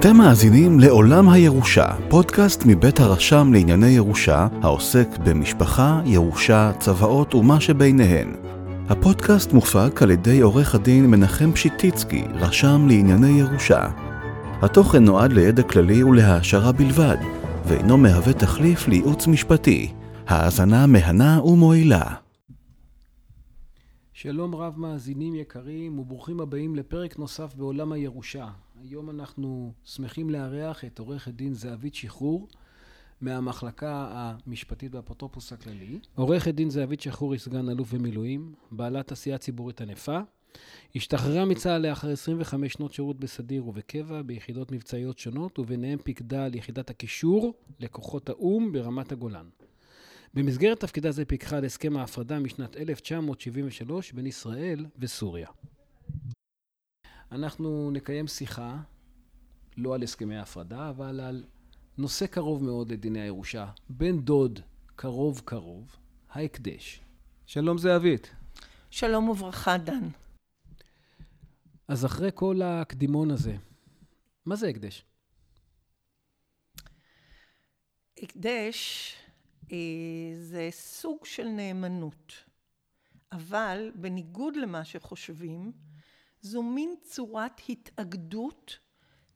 אתם מאזינים לעולם הירושה, פודקאסט מבית הרשם לענייני ירושה, העוסק במשפחה, ירושה, צוואות ומה שביניהן. הפודקאסט מופק על ידי עורך הדין מנחם פשיטיצקי, רשם לענייני ירושה. התוכן נועד לידע כללי ולהעשרה בלבד, ואינו מהווה תחליף לייעוץ משפטי. האזנה מהנה ומועילה. שלום רב מאזינים יקרים וברוכים הבאים לפרק נוסף בעולם הירושה. היום אנחנו שמחים לארח את עורכת דין זהבית שחרור מהמחלקה המשפטית באפוטרופוס הכללי. עורכת דין זהבית שחרור היא סגן אלוף במילואים, בעלת עשייה ציבורית ענפה. השתחררה מצה"ל לאחר 25 שנות שירות בסדיר ובקבע ביחידות מבצעיות שונות וביניהם פיקדה על יחידת הקישור לכוחות האו"ם ברמת הגולן. במסגרת תפקידה זה פיקחה על הסכם ההפרדה משנת 1973 בין ישראל וסוריה. אנחנו נקיים שיחה, לא על הסכמי ההפרדה, אבל על נושא קרוב מאוד לדיני הירושה, בן דוד קרוב קרוב, ההקדש. שלום זהבית. שלום וברכה, דן. אז אחרי כל הקדימון הזה, מה זה הקדש? הקדש אה, זה סוג של נאמנות, אבל בניגוד למה שחושבים, זו מין צורת התאגדות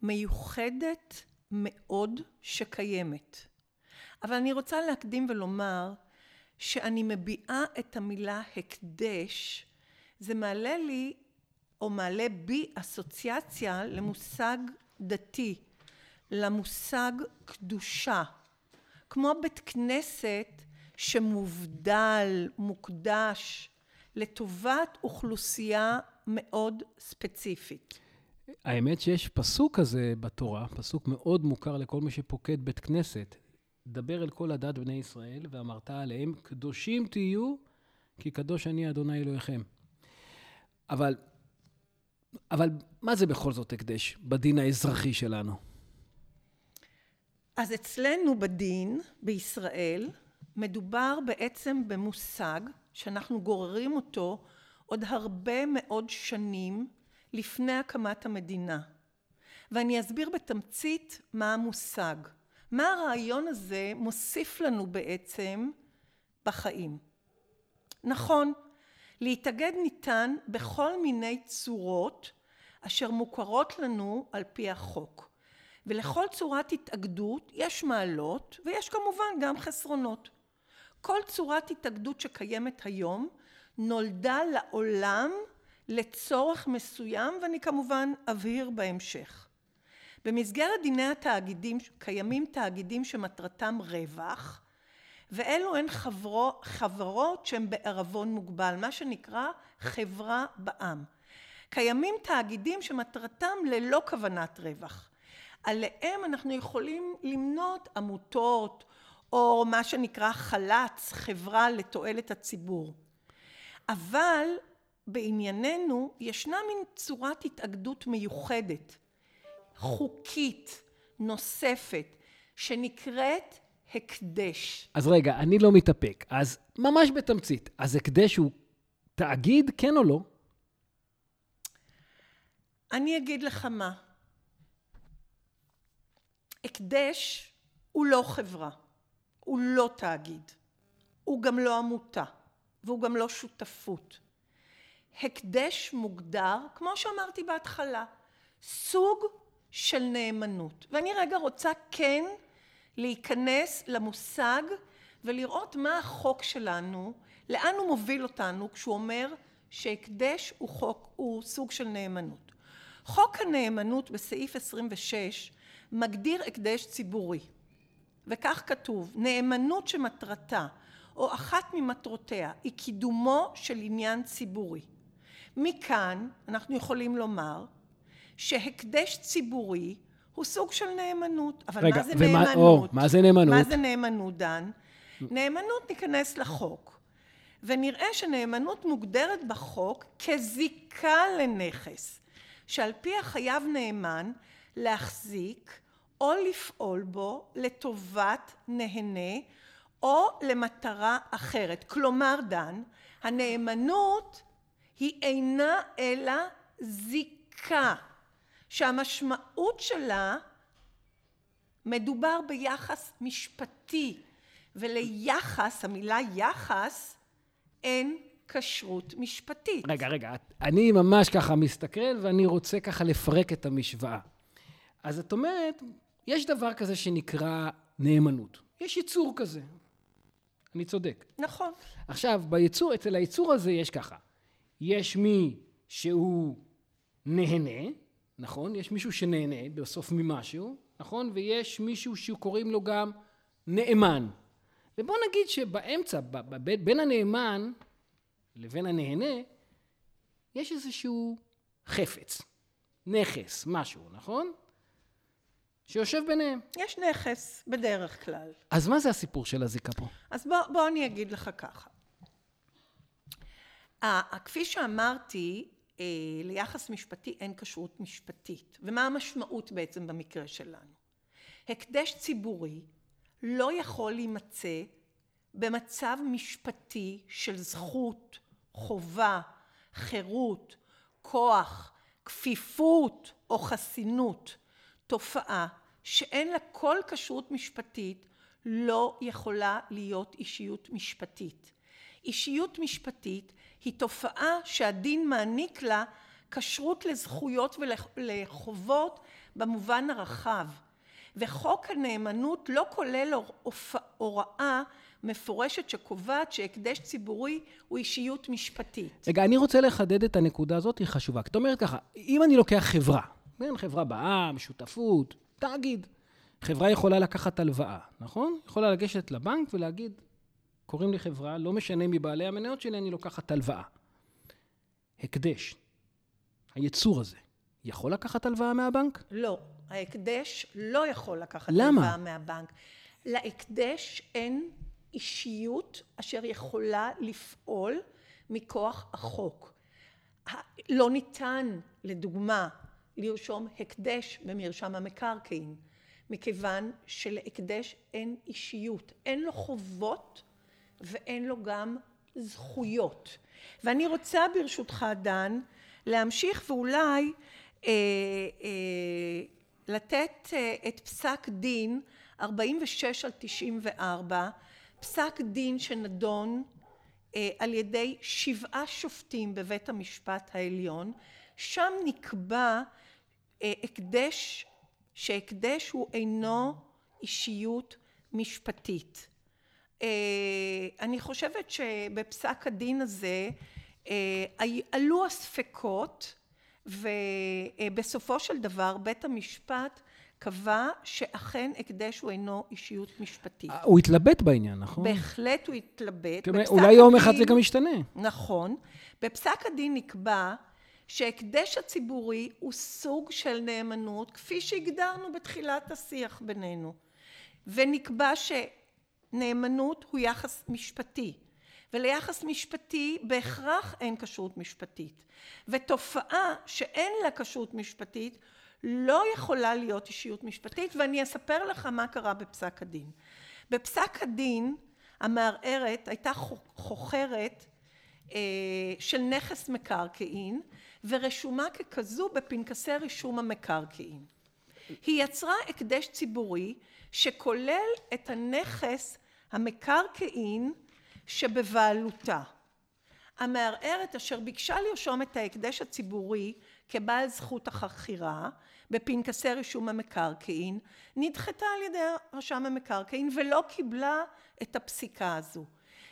מיוחדת מאוד שקיימת. אבל אני רוצה להקדים ולומר שאני מביעה את המילה הקדש, זה מעלה לי או מעלה בי אסוציאציה למושג דתי, למושג קדושה. כמו בית כנסת שמובדל, מוקדש, לטובת אוכלוסייה מאוד ספציפית. האמת שיש פסוק כזה בתורה, פסוק מאוד מוכר לכל מי שפוקד בית כנסת. דבר אל כל הדת בני ישראל, ואמרת עליהם, קדושים תהיו, כי קדוש אני אדוני אלוהיכם. אבל, אבל מה זה בכל זאת הקדש בדין האזרחי שלנו? אז אצלנו בדין, בישראל, מדובר בעצם במושג שאנחנו גוררים אותו עוד הרבה מאוד שנים לפני הקמת המדינה. ואני אסביר בתמצית מה המושג. מה הרעיון הזה מוסיף לנו בעצם בחיים. נכון, להתאגד ניתן בכל מיני צורות אשר מוכרות לנו על פי החוק. ולכל צורת התאגדות יש מעלות ויש כמובן גם חסרונות. כל צורת התאגדות שקיימת היום נולדה לעולם לצורך מסוים ואני כמובן אבהיר בהמשך. במסגרת דיני התאגידים קיימים תאגידים שמטרתם רווח ואלו הן חברו, חברות שהן בערבון מוגבל מה שנקרא חברה בע"מ. קיימים תאגידים שמטרתם ללא כוונת רווח עליהם אנחנו יכולים למנות עמותות או מה שנקרא חל"צ, חברה לתועלת הציבור. אבל בענייננו ישנה מין צורת התאגדות מיוחדת, חוקית, נוספת, שנקראת הקדש. אז רגע, אני לא מתאפק. אז ממש בתמצית, אז הקדש הוא תאגיד, כן או לא? אני אגיד לך מה. הקדש הוא לא חברה, הוא לא תאגיד, הוא גם לא עמותה והוא גם לא שותפות. הקדש מוגדר, כמו שאמרתי בהתחלה, סוג של נאמנות. ואני רגע רוצה כן להיכנס למושג ולראות מה החוק שלנו, לאן הוא מוביל אותנו כשהוא אומר שהקדש הוא חוק, הוא סוג של נאמנות. חוק הנאמנות בסעיף 26 מגדיר הקדש ציבורי וכך כתוב נאמנות שמטרתה או אחת ממטרותיה היא קידומו של עניין ציבורי. מכאן אנחנו יכולים לומר שהקדש ציבורי הוא סוג של נאמנות. אבל רגע, מה זה ומה, נאמנות? או, מה זה נאמנות? מה זה נאמנות, דן? נאמנות ניכנס לחוק ונראה שנאמנות מוגדרת בחוק כזיקה לנכס שעל פי החייב נאמן להחזיק או לפעול בו לטובת נהנה או למטרה אחרת. כלומר, דן, הנאמנות היא אינה אלא זיקה שהמשמעות שלה מדובר ביחס משפטי, וליחס, המילה יחס, אין כשרות משפטית. רגע, רגע, אני ממש ככה מסתכל ואני רוצה ככה לפרק את המשוואה. אז את אומרת, יש דבר כזה שנקרא נאמנות. יש יצור כזה. אני צודק. נכון. עכשיו, ביצור, אצל היצור הזה יש ככה. יש מי שהוא נהנה, נכון? יש מישהו שנהנה בסוף ממשהו, נכון? ויש מישהו שקוראים לו גם נאמן. ובוא נגיד שבאמצע, בין הנאמן לבין הנהנה, יש איזשהו חפץ, נכס, משהו, נכון? שיושב ביניהם. יש נכס, בדרך כלל. אז מה זה הסיפור של הזיקה פה? אז בוא, בוא אני אגיד לך ככה. כפי שאמרתי, אה, ליחס משפטי אין כשרות משפטית. ומה המשמעות בעצם במקרה שלנו? הקדש ציבורי לא יכול להימצא במצב משפטי של זכות, חובה, חירות, כוח, כפיפות או חסינות. תופעה שאין לה כל כשרות משפטית לא יכולה להיות אישיות משפטית. אישיות משפטית היא תופעה שהדין מעניק לה כשרות לזכויות ולחובות במובן הרחב. וחוק הנאמנות לא כולל הוראה מפורשת שקובעת שהקדש ציבורי הוא אישיות משפטית. רגע, אני רוצה לחדד את הנקודה הזאת, היא חשובה. זאת אומרת ככה, אם אני לוקח חברה, כן, חברה בע"מ, שותפות, תאגיד, חברה יכולה לקחת הלוואה, נכון? יכולה לגשת לבנק ולהגיד, קוראים לי חברה, לא משנה מבעלי המניות שלי, אני לוקחת הלוואה. הקדש, היצור הזה, יכול לקחת הלוואה מהבנק? לא, ההקדש לא יכול לקחת למה? הלוואה מהבנק. להקדש אין אישיות אשר יכולה לפעול מכוח החוק. לא ניתן, לדוגמה, לרשום הקדש במרשם המקרקעין, מכיוון שלהקדש אין אישיות, אין לו חובות ואין לו גם זכויות. ואני רוצה ברשותך דן להמשיך ואולי אה, אה, לתת אה, את פסק דין 46 על 94, פסק דין שנדון אה, על ידי שבעה שופטים בבית המשפט העליון, שם נקבע הקדש, שהקדש הוא אינו אישיות משפטית. אה, אני חושבת שבפסק הדין הזה אה, עלו הספקות ובסופו של דבר בית המשפט קבע שאכן הקדש הוא אינו אישיות משפטית. הוא התלבט בעניין, נכון? בהחלט הוא התלבט. אולי יום אחד זה גם ישתנה. נכון. בפסק הדין נקבע שהקדש הציבורי הוא סוג של נאמנות, כפי שהגדרנו בתחילת השיח בינינו. ונקבע שנאמנות הוא יחס משפטי. וליחס משפטי בהכרח אין כשרות משפטית. ותופעה שאין לה כשרות משפטית לא יכולה להיות אישיות משפטית, ואני אספר לך מה קרה בפסק הדין. בפסק הדין המערערת הייתה חוכרת של נכס מקרקעין ורשומה ככזו בפנקסי רישום המקרקעין. היא יצרה הקדש ציבורי שכולל את הנכס המקרקעין שבבעלותה. המערערת אשר ביקשה לרשום את ההקדש הציבורי כבעל זכות החכירה בפנקסי רישום המקרקעין נדחתה על ידי רשם המקרקעין ולא קיבלה את הפסיקה הזו.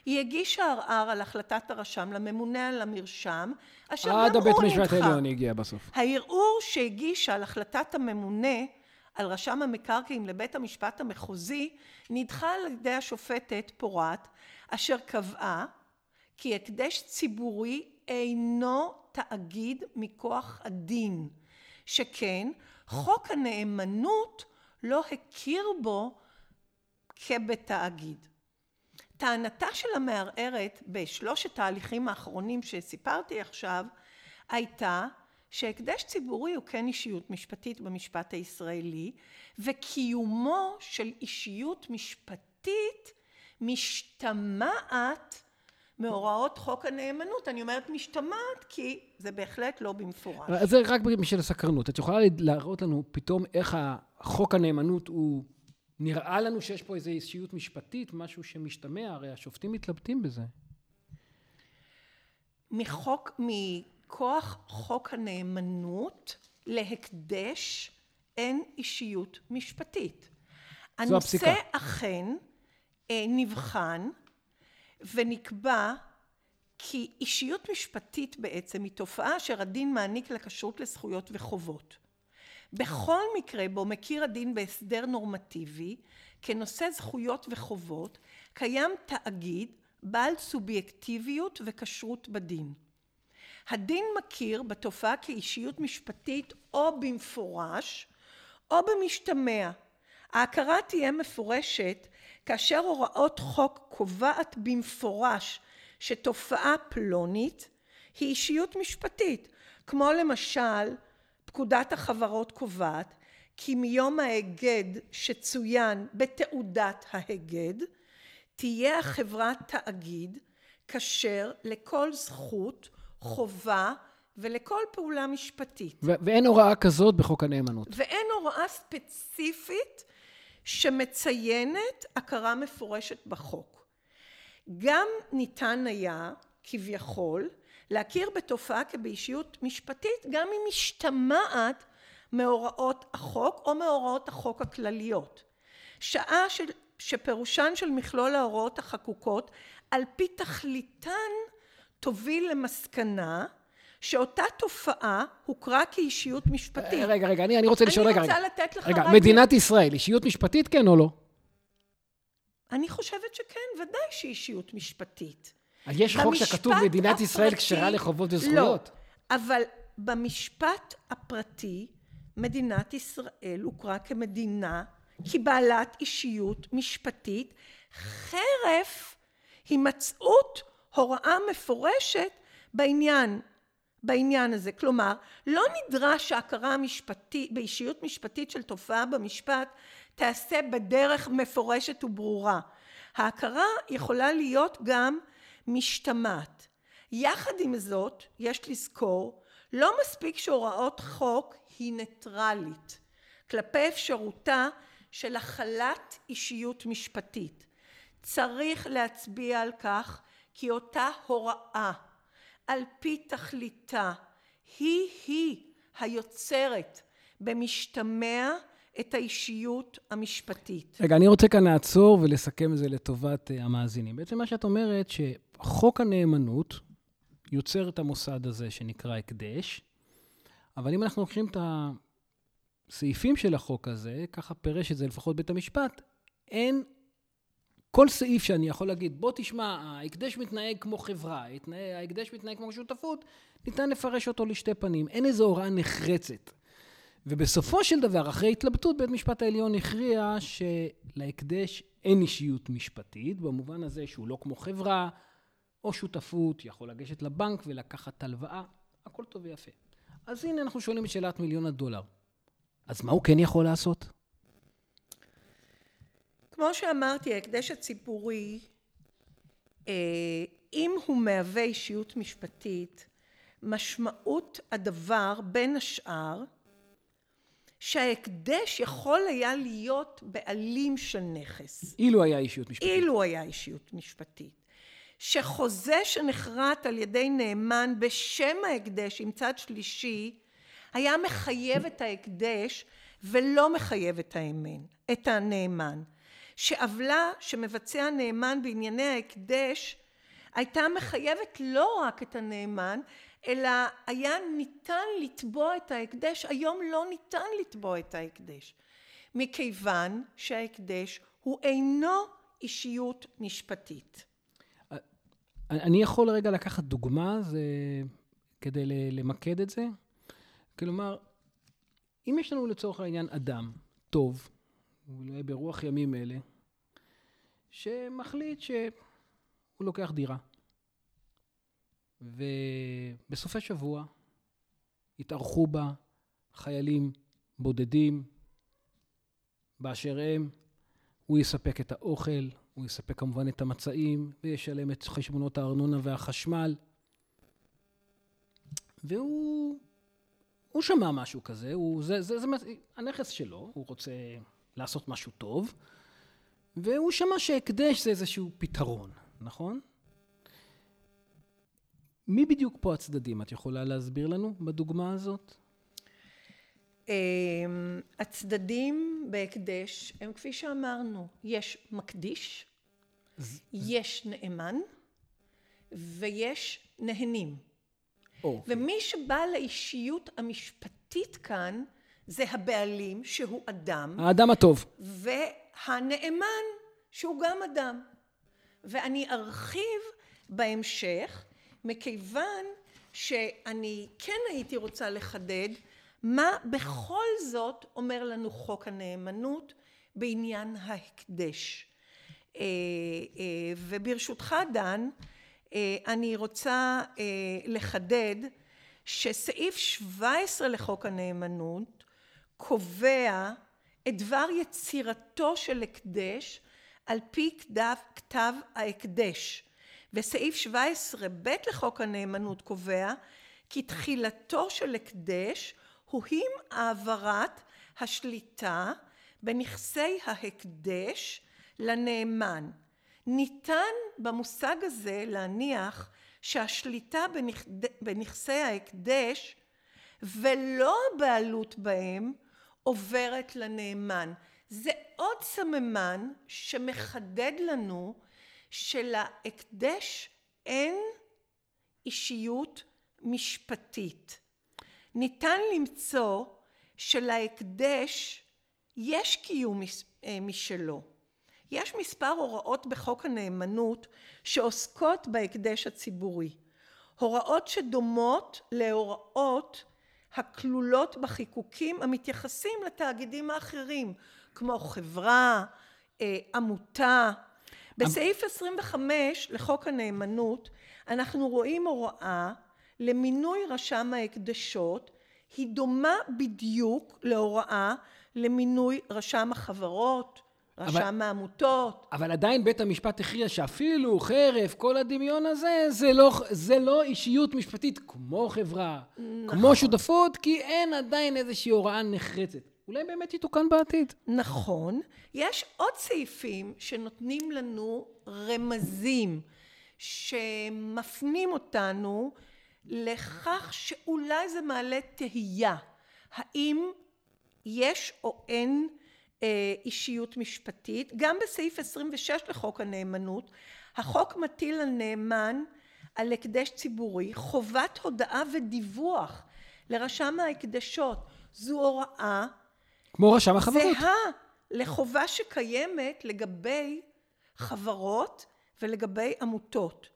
היא הגישה ערער על החלטת הרשם לממונה על המרשם אשר גם הוא נדחה. עד הבית משפט העליון הגיע בסוף. הערעור שהגישה על החלטת הממונה על רשם המקרקעין לבית המשפט המחוזי נדחה על ידי השופטת פורת אשר קבעה כי הקדש ציבורי אינו תאגיד מכוח הדין שכן חוק הנאמנות לא הכיר בו כבתאגיד. טענתה של המערערת בשלושת ההליכים האחרונים שסיפרתי עכשיו הייתה שהקדש ציבורי הוא כן אישיות משפטית במשפט הישראלי וקיומו של אישיות משפטית משתמעת מהוראות חוק הנאמנות. אני אומרת משתמעת כי זה בהחלט לא במפורש. זה רק בשביל הסקרנות. את יכולה להראות לנו פתאום איך חוק הנאמנות הוא נראה לנו שיש פה איזו אישיות משפטית, משהו שמשתמע, הרי השופטים מתלבטים בזה. מחוק, מכוח חוק הנאמנות להקדש אין אישיות משפטית. זו הפסיקה. הנושא אכן אה, נבחן ונקבע כי אישיות משפטית בעצם היא תופעה אשר הדין מעניק לכשרות לזכויות וחובות. בכל מקרה בו מכיר הדין בהסדר נורמטיבי כנושא זכויות וחובות קיים תאגיד בעל סובייקטיביות וכשרות בדין. הדין מכיר בתופעה כאישיות משפטית או במפורש או במשתמע. ההכרה תהיה מפורשת כאשר הוראות חוק קובעת במפורש שתופעה פלונית היא אישיות משפטית, כמו למשל פקודת החברות קובעת כי מיום ההיגד שצוין בתעודת ההיגד תהיה החברה תאגיד כשר לכל זכות, חובה ולכל פעולה משפטית. ו- ואין הוראה כזאת בחוק הנאמנות. ואין הוראה ספציפית שמציינת הכרה מפורשת בחוק. גם ניתן היה, כביכול, להכיר בתופעה כבאישיות משפטית גם אם משתמעת מהוראות החוק או מהוראות החוק הכלליות. שעה של, שפירושן של מכלול ההוראות החקוקות על פי תכליתן תוביל למסקנה שאותה תופעה הוכרה כאישיות משפטית. רגע, רגע, אני, אני רוצה לשאול, רגע, רגע. אני רוצה לתת לך רגע, רק... מדינת ישראל, אישיות משפטית, כן או לא? אני חושבת שכן, ודאי שהיא אישיות משפטית. יש חוק שכתוב מדינת ישראל כשרה לחובות וזכויות. לא, אבל במשפט הפרטי, מדינת ישראל הוכרה כמדינה, כבעלת אישיות משפטית, חרף הימצאות הוראה מפורשת בעניין, בעניין הזה. כלומר, לא נדרש שההכרה המשפטית, באישיות משפטית של תופעה במשפט תיעשה בדרך מפורשת וברורה. ההכרה יכולה להיות גם משתמעת. יחד עם זאת, יש לזכור, לא מספיק שהוראות חוק היא ניטרלית כלפי אפשרותה של הכלת אישיות משפטית. צריך להצביע על כך כי אותה הוראה על פי תכליתה היא-היא היוצרת במשתמע את האישיות המשפטית. רגע, אני רוצה כאן לעצור ולסכם את זה לטובת אה, המאזינים. בעצם מה שאת אומרת, שחוק הנאמנות יוצר את המוסד הזה שנקרא הקדש, אבל אם אנחנו לוקחים את הסעיפים של החוק הזה, ככה פירש את זה לפחות בית המשפט, אין כל סעיף שאני יכול להגיד, בוא תשמע, ההקדש מתנהג כמו חברה, ההקדש מתנהג כמו שותפות, ניתן לפרש אותו לשתי פנים. אין איזו הוראה נחרצת. ובסופו של דבר, אחרי התלבטות, בית משפט העליון הכריע שלהקדש אין אישיות משפטית, במובן הזה שהוא לא כמו חברה או שותפות, יכול לגשת לבנק ולקחת הלוואה, הכל טוב ויפה. אז הנה אנחנו שואלים את שאלת מיליון הדולר. אז מה הוא כן יכול לעשות? כמו שאמרתי, ההקדש הציבורי, אה, אם הוא מהווה אישיות משפטית, משמעות הדבר בין השאר שההקדש יכול היה להיות בעלים של נכס. אילו היה אישיות משפטית. אילו היה אישיות משפטית. שחוזה שנחרט על ידי נאמן בשם ההקדש עם צד שלישי היה מחייב את ההקדש ולא מחייב את האמן, את הנאמן. שעוולה שמבצע הנאמן בענייני ההקדש הייתה מחייבת לא רק את הנאמן אלא היה ניתן לתבוע את ההקדש, היום לא ניתן לתבוע את ההקדש מכיוון שההקדש הוא אינו אישיות משפטית. אני יכול רגע לקחת דוגמה זה, כדי למקד את זה? כלומר, אם יש לנו לצורך העניין אדם טוב, אולי ברוח ימים אלה, שמחליט שהוא לוקח דירה, ובסופי שבוע התארחו בה חיילים בודדים באשר הם, הוא יספק את האוכל, הוא יספק כמובן את המצעים, וישלם את חשבונות הארנונה והחשמל. והוא הוא שמע משהו כזה, הוא, זה, זה, זה, הנכס שלו, הוא רוצה לעשות משהו טוב, והוא שמע שהקדש זה איזשהו פתרון, נכון? מי בדיוק פה הצדדים? את יכולה להסביר לנו בדוגמה הזאת? אמ, הצדדים בהקדש הם כפי שאמרנו, יש מקדיש, יש נאמן ויש נהנים. או, אוקיי. ומי שבא לאישיות המשפטית כאן זה הבעלים שהוא אדם האדם הטוב. והנאמן שהוא גם אדם. ואני ארחיב בהמשך מכיוון שאני כן הייתי רוצה לחדד מה בכל זאת אומר לנו חוק הנאמנות בעניין ההקדש. אה, אה, וברשותך דן, אה, אני רוצה לחדד שסעיף 17 לחוק הנאמנות קובע את דבר יצירתו של הקדש על פי כתב, כתב ההקדש. וסעיף 17 ב' לחוק הנאמנות קובע כי תחילתו של הקדש הוא עם העברת השליטה בנכסי ההקדש לנאמן. ניתן במושג הזה להניח שהשליטה בנכסי ההקדש ולא הבעלות בהם עוברת לנאמן. זה עוד סממן שמחדד לנו שלהקדש אין אישיות משפטית. ניתן למצוא שלהקדש יש קיום אה, משלו. יש מספר הוראות בחוק הנאמנות שעוסקות בהקדש הציבורי. הוראות שדומות להוראות הכלולות בחיקוקים המתייחסים לתאגידים האחרים, כמו חברה, אה, עמותה. בסעיף 25 לחוק הנאמנות אנחנו רואים הוראה למינוי רשם ההקדשות, היא דומה בדיוק להוראה למינוי רשם החברות, רשם העמותות. אבל עדיין בית המשפט הכריע שאפילו חרף כל הדמיון הזה, זה לא, זה לא אישיות משפטית כמו חברה, נכון. כמו שותפות, כי אין עדיין איזושהי הוראה נחרצת. אולי באמת יתוקן בעתיד. נכון. יש עוד סעיפים שנותנים לנו רמזים שמפנים אותנו לכך שאולי זה מעלה תהייה. האם יש או אין אישיות משפטית. גם בסעיף 26 לחוק הנאמנות, החוק מטיל על נאמן על הקדש ציבורי חובת הודעה ודיווח לרשם ההקדשות. זו הוראה כמו רשם החברות. זהה לחובה שקיימת לגבי חברות ולגבי עמותות.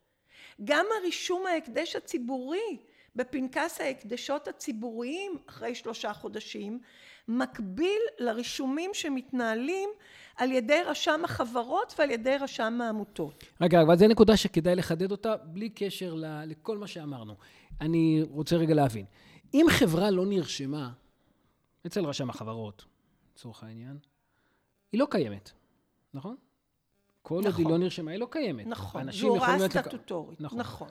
גם הרישום ההקדש הציבורי בפנקס ההקדשות הציבוריים אחרי שלושה חודשים מקביל לרישומים שמתנהלים על ידי רשם החברות ועל ידי רשם העמותות. רגע, אבל זו נקודה שכדאי לחדד אותה בלי קשר לכל מה שאמרנו. אני רוצה רגע להבין. אם חברה לא נרשמה אצל רשם החברות, לצורך העניין, היא לא קיימת, נכון? כל נכון. עוד היא נכון. לא נרשמה, היא לא קיימת. נכון, זו הוראה סטטוטורית, נכון. נכון.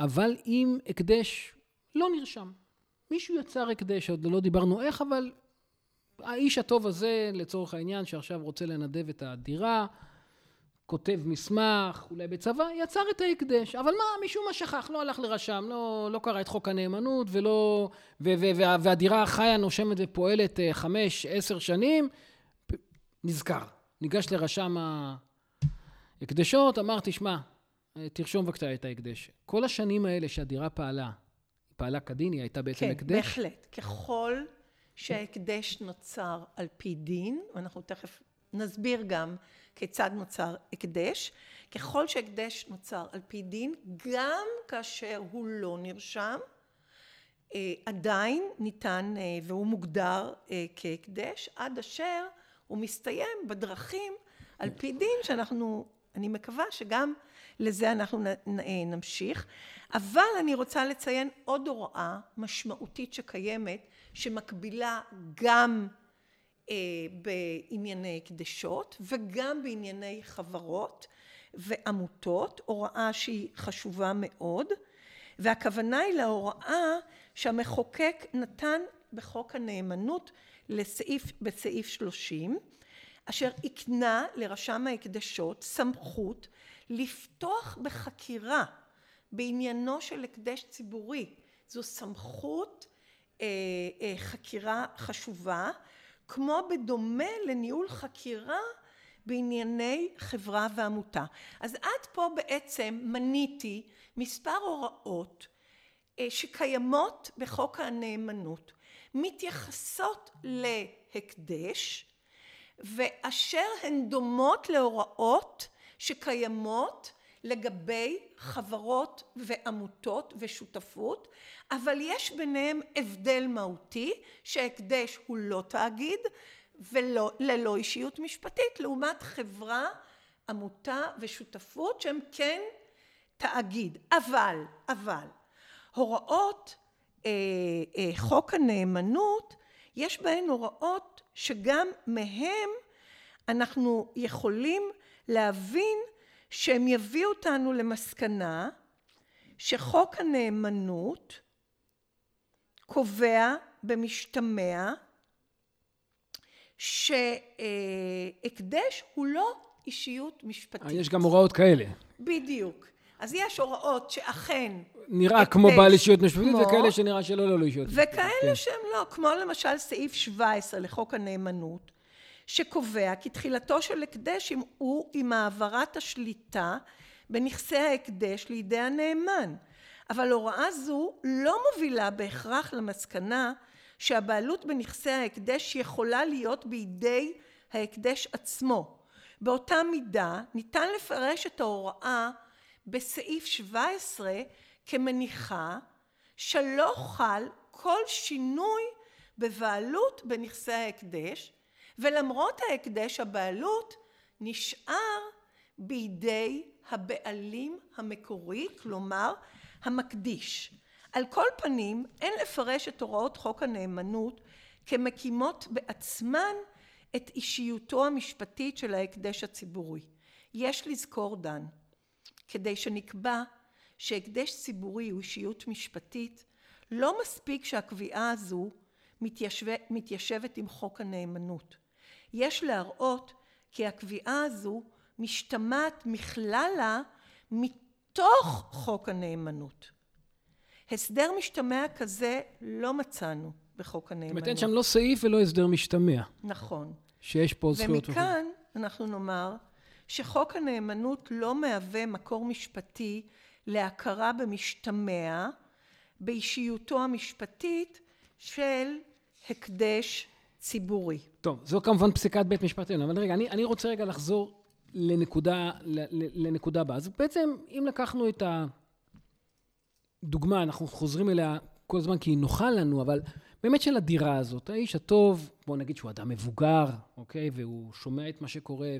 אבל אם הקדש לא נרשם, מישהו יצר הקדש, עוד לא דיברנו איך, אבל האיש הטוב הזה, לצורך העניין, שעכשיו רוצה לנדב את הדירה, כותב מסמך, אולי בצבא, יצר את ההקדש. אבל מה, משום מה שכח, לא הלך לרשם, לא, לא קרא את חוק הנאמנות, ולא... ו, ו, וה, והדירה חיה, נושמת ופועלת אה, חמש, עשר שנים, נזכר. ניגש לרשם ההקדשות, אמר, תשמע, אה, תרשום בבקשה את ההקדש. כל השנים האלה שהדירה פעלה, היא פעלה כדין, היא הייתה בעצם כן, הקדש? כן, בהחלט. ככל שההקדש נוצר על פי דין, ואנחנו תכף נסביר גם כיצד נוצר הקדש, ככל שהקדש נוצר על פי דין, גם כאשר הוא לא נרשם, אה, עדיין ניתן, אה, והוא מוגדר אה, כהקדש, עד אשר הוא מסתיים בדרכים על פי דין, שאנחנו, אני מקווה שגם לזה אנחנו נמשיך. אבל אני רוצה לציין עוד הוראה משמעותית שקיימת, שמקבילה גם אה, בענייני הקדשות וגם בענייני חברות ועמותות, הוראה שהיא חשובה מאוד, והכוונה היא להוראה שהמחוקק נתן בחוק הנאמנות לסעיף, בסעיף שלושים. אשר הקנה לרשם ההקדשות סמכות לפתוח בחקירה בעניינו של הקדש ציבורי. זו סמכות חקירה חשובה, כמו בדומה לניהול חקירה בענייני חברה ועמותה. אז עד פה בעצם מניתי מספר הוראות אה, שקיימות בחוק הנאמנות, מתייחסות להקדש, ואשר הן דומות להוראות שקיימות לגבי חברות ועמותות ושותפות, אבל יש ביניהם הבדל מהותי שהקדש הוא לא תאגיד וללא אישיות משפטית, לעומת חברה, עמותה ושותפות שהם כן תאגיד. אבל, אבל, הוראות אה, אה, חוק הנאמנות, יש בהן הוראות שגם מהם אנחנו יכולים להבין שהם יביאו אותנו למסקנה שחוק הנאמנות קובע במשתמע שהקדש הוא לא אישיות משפטית. יש גם הוראות כאלה. בדיוק. אז יש הוראות שאכן... נראה כמו בעל אישיות משפטית, וכאלה שנראה שלא לא, לא אישיות. וכאלה כן. שהם לא, כמו למשל סעיף 17 לחוק הנאמנות, שקובע כי תחילתו של הקדש הוא עם העברת השליטה בנכסי ההקדש לידי הנאמן. אבל הוראה זו לא מובילה בהכרח למסקנה שהבעלות בנכסי ההקדש יכולה להיות בידי ההקדש עצמו. באותה מידה ניתן לפרש את ההוראה בסעיף 17 כמניחה שלא חל כל שינוי בבעלות בנכסי ההקדש ולמרות ההקדש הבעלות נשאר בידי הבעלים המקורי כלומר המקדיש. על כל פנים אין לפרש את הוראות חוק הנאמנות כמקימות בעצמן את אישיותו המשפטית של ההקדש הציבורי. יש לזכור דן כדי שנקבע שהקדש ציבורי הוא אישיות משפטית, לא מספיק שהקביעה הזו מתיישב, מתיישבת עם חוק הנאמנות. יש להראות כי הקביעה הזו משתמעת מכללה מתוך חוק הנאמנות. הסדר משתמע כזה לא מצאנו בחוק הנאמנות. זאת אומרת, אין שם לא סעיף ולא הסדר משתמע. נכון. שיש פה זכויות. ומכאן אנחנו נאמר שחוק הנאמנות לא מהווה מקור משפטי להכרה במשתמע באישיותו המשפטית של הקדש ציבורי. טוב, זו כמובן פסיקת בית משפט עליון, אבל רגע, אני, אני רוצה רגע לחזור לנקודה, לנקודה הבאה. אז בעצם, אם לקחנו את הדוגמה, אנחנו חוזרים אליה כל הזמן כי היא נוחה לנו, אבל באמת של הדירה הזאת, האיש הטוב, בוא נגיד שהוא אדם מבוגר, אוקיי? והוא שומע את מה שקורה,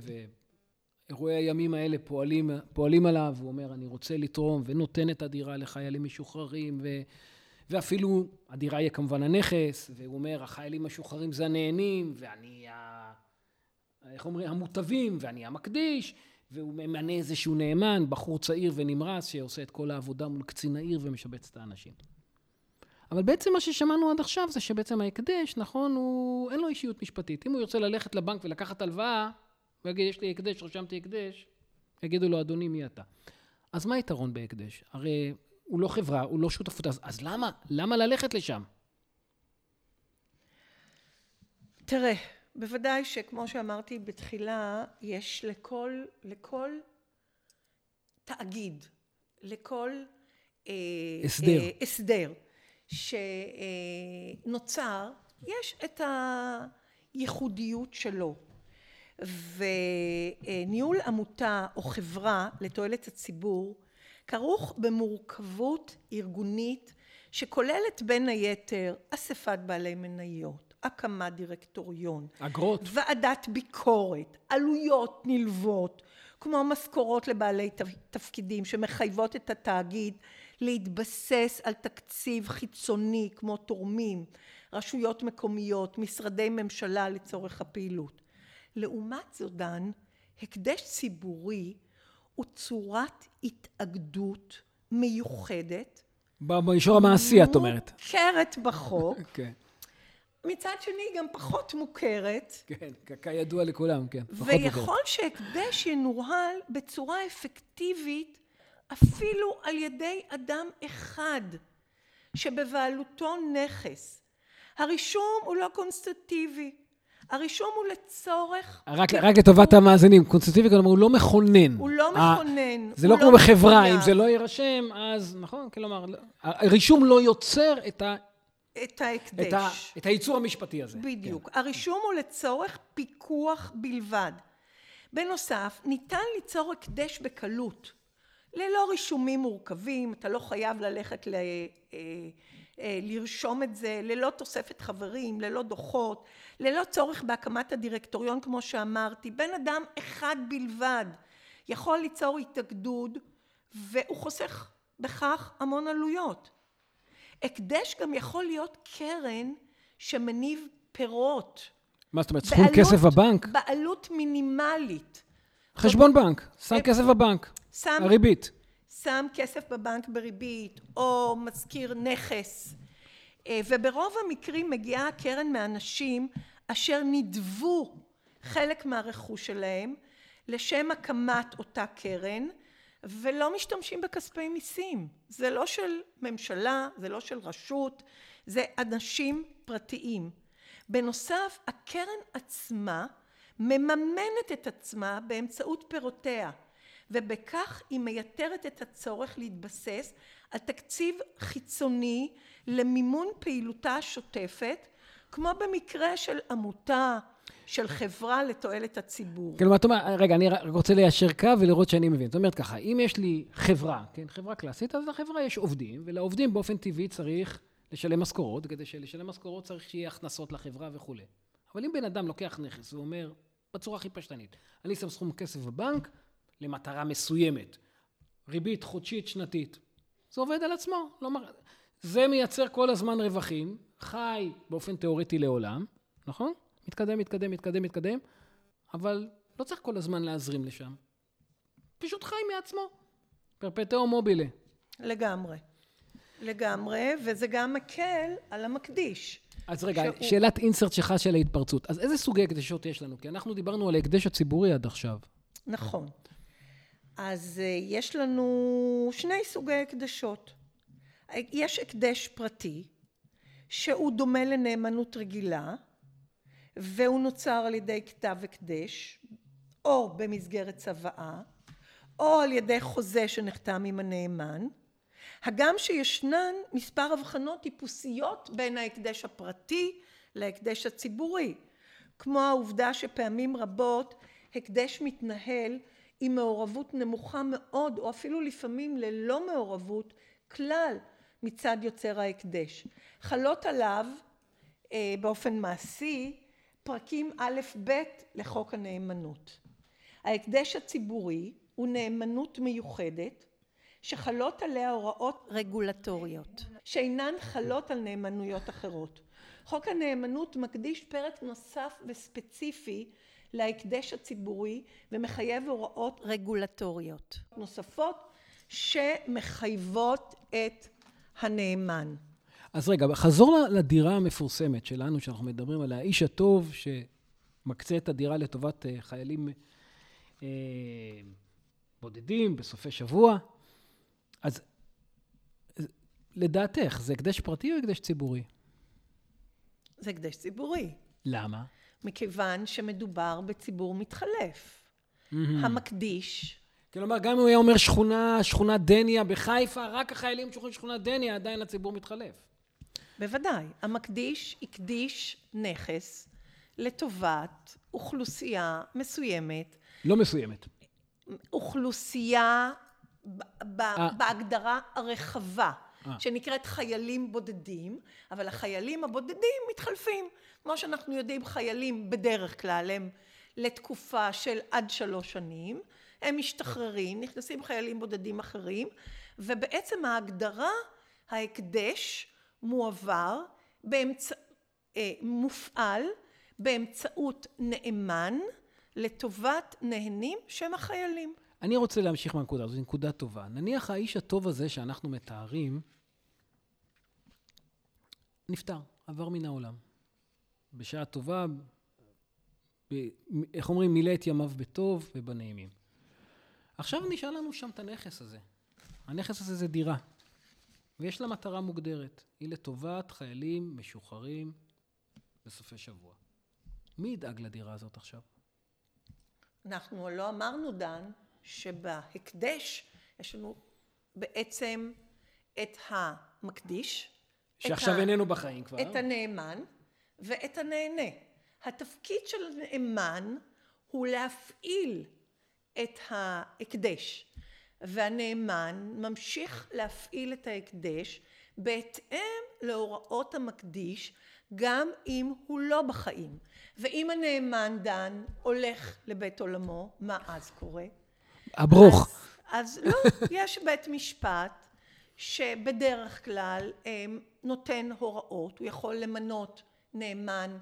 ואירועי הימים האלה פועלים, פועלים עליו, הוא אומר, אני רוצה לתרום, ונותן את הדירה לחיילים משוחררים, ו... ואפילו הדירה יהיה כמובן הנכס, והוא אומר, החיילים המשוחררים זה הנהנים, ואני ה... איך אומרים? המוטבים, ואני המקדיש, והוא ממנה איזשהו נאמן, בחור צעיר ונמרץ, שעושה את כל העבודה מול קצין העיר ומשבץ את האנשים. אבל בעצם מה ששמענו עד עכשיו זה שבעצם ההקדש, נכון, הוא, אין לו אישיות משפטית. אם הוא ירצה ללכת לבנק ולקחת הלוואה, הוא יגיד, יש לי הקדש, רשמתי הקדש, יגידו לו, אדוני, מי אתה? אז מה היתרון בהקדש? הרי הוא לא חברה, הוא לא שותפות, אז, אז למה? למה ללכת לשם? תראה, בוודאי שכמו שאמרתי בתחילה, יש לכל, לכל תאגיד, לכל אה, הסדר. אה, הסדר שנוצר, יש את הייחודיות שלו. וניהול עמותה או חברה לתועלת הציבור כרוך במורכבות ארגונית שכוללת בין היתר אספת בעלי מניות, הקמת דירקטוריון, אגרות, ועדת ביקורת, עלויות נלוות, כמו משכורות לבעלי תפקידים שמחייבות את התאגיד להתבסס על תקציב חיצוני כמו תורמים, רשויות מקומיות, משרדי ממשלה לצורך הפעילות. לעומת זאת דן, הקדש ציבורי הוא צורת התאגדות מיוחדת. במישור המעשי את אומרת. מוכרת בחוק. כן. מצד שני גם פחות מוכרת, כן, כידוע לכולם, כן. ויכול. שהקדש ינוהל בצורה אפקטיבית אפילו על ידי אדם אחד שבבעלותו נכס. הרישום הוא לא קונסטרטיבי, הרישום הוא לצורך... רק, רק לטובת המאזינים, קונסטיטוטיבי, כלומר, הוא לא מכונן. הוא לא מכונן. זה הוא לא כמו בחברה, מחויב. אם זה לא יירשם, אז נכון, כלומר, לא- הרישום לא יוצר את, ה, את ההקדש. את, ה, את הייצור המשפטי הזה. בדיוק. כן. הרישום הוא לצורך פיקוח בלבד. בנוסף, ניתן ליצור הקדש בקלות. ללא רישומים מורכבים, אתה לא חייב ללכת ל... אה, לרשום את זה, ללא תוספת חברים, ללא דוחות, ללא צורך בהקמת הדירקטוריון כמו שאמרתי. בן אדם אחד בלבד יכול ליצור התאגדות והוא חוסך בכך המון עלויות. הקדש גם יכול להיות קרן שמניב פירות. מה זאת אומרת, סכום כסף בבנק? בעלות מינימלית. חשבון בנק, שם כסף בבנק. הריבית. שם כסף בבנק בריבית, או משכיר נכס. אה, וברוב המקרים מגיעה הקרן מאנשים אשר נידבו חלק מהרכוש שלהם לשם הקמת אותה קרן, ולא משתמשים בכספי מיסים. זה לא של ממשלה, זה לא של רשות, זה אנשים פרטיים. בנוסף, הקרן עצמה מממנת את עצמה באמצעות פירותיה, ובכך היא מייתרת את הצורך להתבסס על תקציב חיצוני למימון פעילותה השוטפת, כמו במקרה של עמותה, של חברה לתועלת הציבור. כלומר, אתה אומר, רגע, אני רוצה ליישר קו ולראות שאני מבין. זאת אומרת ככה, אם יש לי חברה, כן, חברה קלאסית, אז לחברה יש עובדים, ולעובדים באופן טבעי צריך לשלם משכורות, וכדי שלשלם משכורות צריך שיהיה הכנסות לחברה וכולי. אבל אם בן אדם לוקח נכס ואומר, בצורה הכי פשטנית, אני שם סכום כסף בבנק למטרה מסוימת, ריבית חודשית, שנתית, זה עובד על עצמו. לא מר... זה מייצר כל הזמן רווחים, חי באופן תיאורטי לעולם, נכון? מתקדם, מתקדם, מתקדם, מתקדם, אבל לא צריך כל הזמן להזרים לשם. פשוט חי מעצמו. פרפטאו מובילה. לגמרי. לגמרי, וזה גם מקל על המקדיש. אז רגע, שהוא- שאלת אינסרט שלך של ההתפרצות. אז איזה סוגי הקדשות יש לנו? כי אנחנו דיברנו על ההקדש הציבורי עד עכשיו. נכון. אז אה, יש לנו שני סוגי הקדשות. יש הקדש פרטי, שהוא דומה לנאמנות רגילה, והוא נוצר על ידי כתב הקדש, או במסגרת צוואה, או על ידי חוזה שנחתם עם הנאמן, הגם שישנן מספר הבחנות טיפוסיות בין ההקדש הפרטי להקדש הציבורי, כמו העובדה שפעמים רבות הקדש מתנהל עם מעורבות נמוכה מאוד, או אפילו לפעמים ללא מעורבות כלל מצד יוצר ההקדש. חלות עליו אה, באופן מעשי פרקים א' ב' לחוק הנאמנות. ההקדש הציבורי הוא נאמנות מיוחדת שחלות עליה הוראות רגולטוריות שאינן חלות על נאמנויות אחרות. חוק הנאמנות מקדיש פרק נוסף וספציפי להקדש הציבורי ומחייב הוראות רגולטוריות נוספות שמחייבות את הנאמן. אז רגע, חזור לדירה המפורסמת שלנו, שאנחנו מדברים על האיש הטוב שמקצה את הדירה לטובת אה, חיילים אה, בודדים בסופי שבוע. אז לדעתך, זה הקדש פרטי או הקדש ציבורי? זה הקדש ציבורי, למה? מכיוון שמדובר בציבור מתחלף. המקדיש כלומר, גם אם הוא היה אומר שכונה, שכונת דניה בחיפה, רק החיילים שוכרים שכונת דניה, עדיין הציבור מתחלף. בוודאי. המקדיש הקדיש נכס לטובת אוכלוסייה מסוימת, לא מסוימת. אוכלוסייה ב- ב- אה. בהגדרה הרחבה. שנקראת חיילים בודדים, אבל החיילים הבודדים מתחלפים. כמו שאנחנו יודעים, חיילים בדרך כלל הם לתקופה של עד שלוש שנים, הם משתחררים, נכנסים חיילים בודדים אחרים, ובעצם ההגדרה, ההקדש, מועבר, באמצע, אה, מופעל באמצעות נאמן לטובת נהנים שהם החיילים. אני רוצה להמשיך מהנקודה הזאת, זו נקודה טובה. נניח האיש הטוב הזה שאנחנו מתארים, נפטר, עבר מן העולם. בשעה טובה, ב, איך אומרים, מילא את ימיו בטוב ובנעימים. עכשיו נשאר לנו שם את הנכס הזה. הנכס הזה זה דירה, ויש לה מטרה מוגדרת. היא לטובת חיילים משוחררים בסופי שבוע. מי ידאג לדירה הזאת עכשיו? אנחנו לא אמרנו, דן, שבהקדש יש לנו בעצם את המקדיש, שעכשיו ה... איננו בחיים כבר. את הנאמן ואת הנהנה. התפקיד של הנאמן הוא להפעיל את ההקדש, והנאמן ממשיך להפעיל את ההקדש בהתאם להוראות המקדיש, גם אם הוא לא בחיים. ואם הנאמן דן הולך לבית עולמו, מה אז קורה? הברוך. אז, אז לא, יש בית משפט שבדרך כלל נותן הוראות, הוא יכול למנות נאמן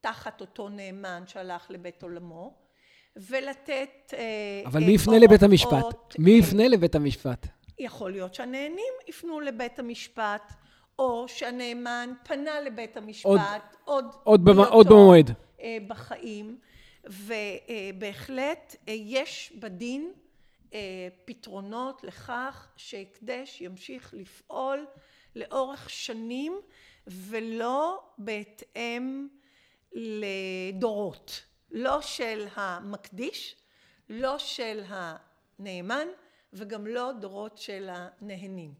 תחת אותו נאמן שהלך לבית עולמו, ולתת אה, אבל מי יפנה לבית המשפט? מי יפנה לבית המשפט? יכול להיות שהנהנים יפנו לבית המשפט, או שהנאמן פנה לבית המשפט עוד, עוד, במה, עוד במועד. אה, בחיים, ובהחלט אה, יש בדין פתרונות לכך שהקדש ימשיך לפעול לאורך שנים ולא בהתאם לדורות, לא של המקדיש, לא של הנאמן וגם לא דורות של הנהנים.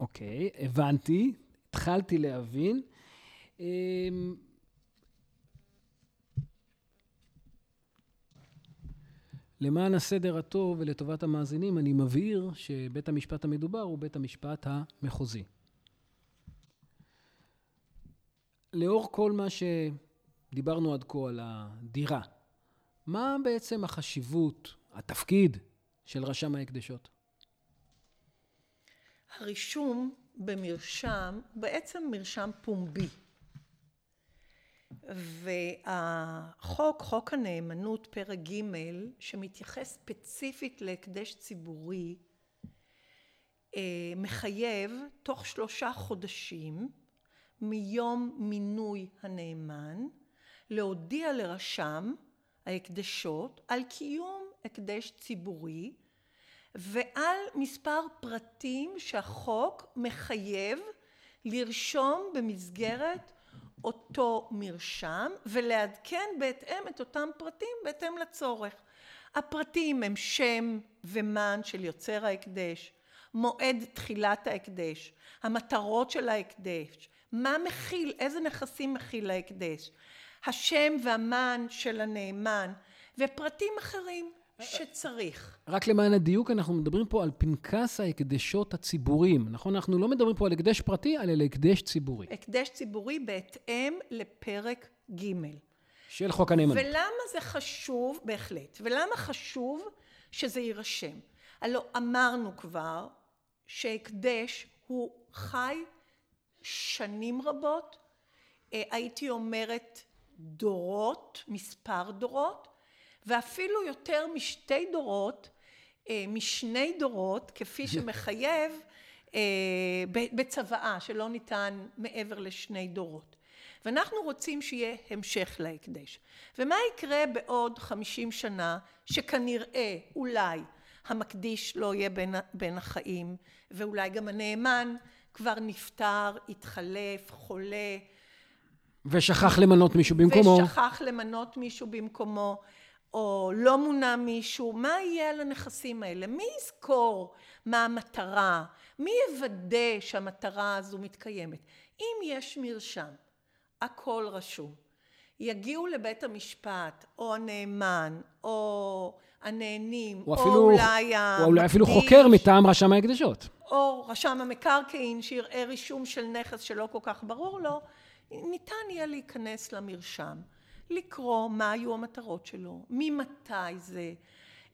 אוקיי, okay, הבנתי, התחלתי להבין. למען הסדר הטוב ולטובת המאזינים, אני מבהיר שבית המשפט המדובר הוא בית המשפט המחוזי. לאור כל מה שדיברנו עד כה על הדירה, מה בעצם החשיבות, התפקיד של רשם ההקדשות? הרישום במרשם בעצם מרשם פומבי. והחוק, חוק הנאמנות, פרק ג', שמתייחס ספציפית להקדש ציבורי, אה, מחייב תוך שלושה חודשים מיום מינוי הנאמן להודיע לרשם ההקדשות על קיום הקדש ציבורי ועל מספר פרטים שהחוק מחייב לרשום במסגרת אותו מרשם ולעדכן בהתאם את אותם פרטים בהתאם לצורך. הפרטים הם שם ומן של יוצר ההקדש, מועד תחילת ההקדש, המטרות של ההקדש, מה מכיל, איזה נכסים מכיל ההקדש, השם והמן של הנאמן ופרטים אחרים שצריך. רק למען הדיוק, אנחנו מדברים פה על פנקס ההקדשות הציבוריים, נכון? אנחנו לא מדברים פה על הקדש פרטי, אלא על הקדש ציבורי. הקדש ציבורי בהתאם לפרק ג'. של חוק הנאמנות. ולמה זה חשוב, בהחלט, ולמה חשוב שזה יירשם? הלוא אמרנו כבר שהקדש הוא חי שנים רבות, אה, הייתי אומרת דורות, מספר דורות, ואפילו יותר משתי דורות, אה, משני דורות, כפי שמחייב אה, בצוואה, שלא ניתן מעבר לשני דורות. ואנחנו רוצים שיהיה המשך להקדש. ומה יקרה בעוד חמישים שנה, שכנראה, אולי, המקדיש לא יהיה בין, בין החיים, ואולי גם הנאמן כבר נפטר, התחלף, חולה. ושכח למנות מישהו במקומו. ושכח למנות מישהו במקומו. או לא מונה מישהו, מה יהיה על הנכסים האלה? מי יזכור מה המטרה? מי יוודא שהמטרה הזו מתקיימת? אם יש מרשם, הכל רשום. יגיעו לבית המשפט, או הנאמן, או הנהנים, או, אפילו, אולי או אולי אפילו חוקר מטעם רשם ההקדשות. או רשם המקרקעין שיראה רישום של נכס שלא כל כך ברור לו, ניתן יהיה להיכנס למרשם. לקרוא מה היו המטרות שלו, ממתי זה,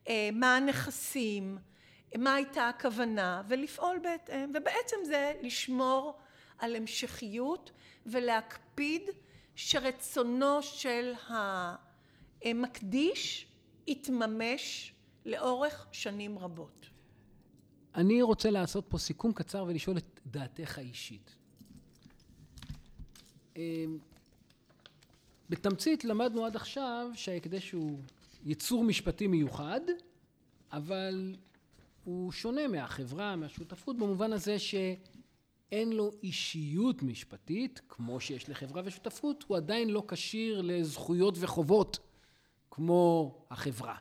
אה, מה הנכסים, מה הייתה הכוונה, ולפעול בהתאם. ובעצם זה לשמור על המשכיות ולהקפיד שרצונו של המקדיש יתממש לאורך שנים רבות. אני רוצה לעשות פה סיכום קצר ולשאול את דעתך האישית. בתמצית למדנו עד עכשיו שההקדש הוא יצור משפטי מיוחד, אבל הוא שונה מהחברה, מהשותפות, במובן הזה שאין לו אישיות משפטית, כמו שיש לחברה ושותפות, הוא עדיין לא כשיר לזכויות וחובות, כמו החברה.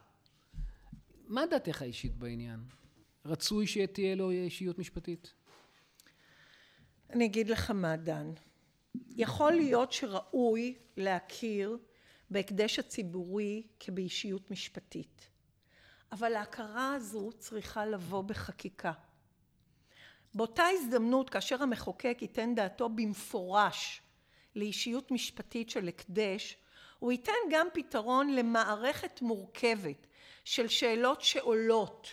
מה דעתך האישית בעניין? רצוי שתהיה לו אישיות משפטית? אני אגיד לך מה, דן. יכול להיות שראוי להכיר בהקדש הציבורי כבאישיות משפטית. אבל ההכרה הזו צריכה לבוא בחקיקה. באותה הזדמנות, כאשר המחוקק ייתן דעתו במפורש לאישיות משפטית של הקדש, הוא ייתן גם פתרון למערכת מורכבת של שאלות שעולות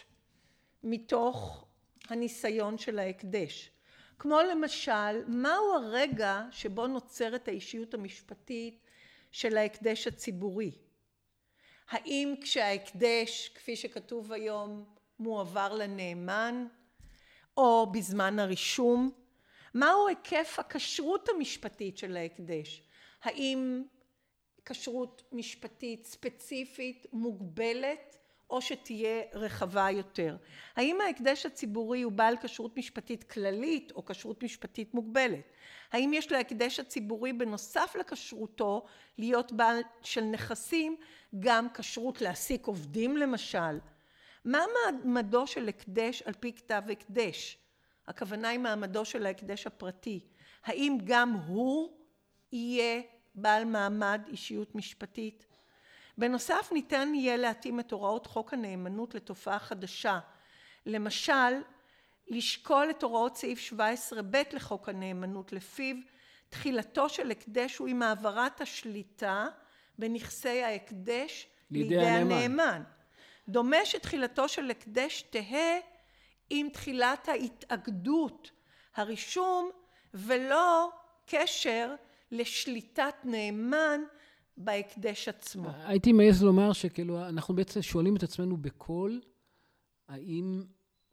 מתוך הניסיון של ההקדש. כמו למשל, מהו הרגע שבו נוצרת האישיות המשפטית של ההקדש הציבורי? האם כשההקדש, כפי שכתוב היום, מועבר לנאמן, או בזמן הרישום? מהו היקף הכשרות המשפטית של ההקדש? האם כשרות משפטית ספציפית, מוגבלת, או שתהיה רחבה יותר. האם ההקדש הציבורי הוא בעל כשרות משפטית כללית או כשרות משפטית מוגבלת? האם יש להקדש הציבורי בנוסף לכשרותו להיות בעל של נכסים גם כשרות להעסיק עובדים למשל? מה מעמדו של הקדש על פי כתב הקדש? הכוונה היא מעמדו של ההקדש הפרטי. האם גם הוא יהיה בעל מעמד אישיות משפטית? בנוסף ניתן יהיה להתאים את הוראות חוק הנאמנות לתופעה חדשה. למשל, לשקול את הוראות סעיף 17ב לחוק הנאמנות לפיו תחילתו של הקדש הוא עם העברת השליטה בנכסי ההקדש לידי הנאמן. דומה שתחילתו של הקדש תהא עם תחילת ההתאגדות, הרישום, ולא קשר לשליטת נאמן בהקדש עצמו. הייתי מעז לומר שכאילו אנחנו בעצם שואלים את עצמנו בקול, האם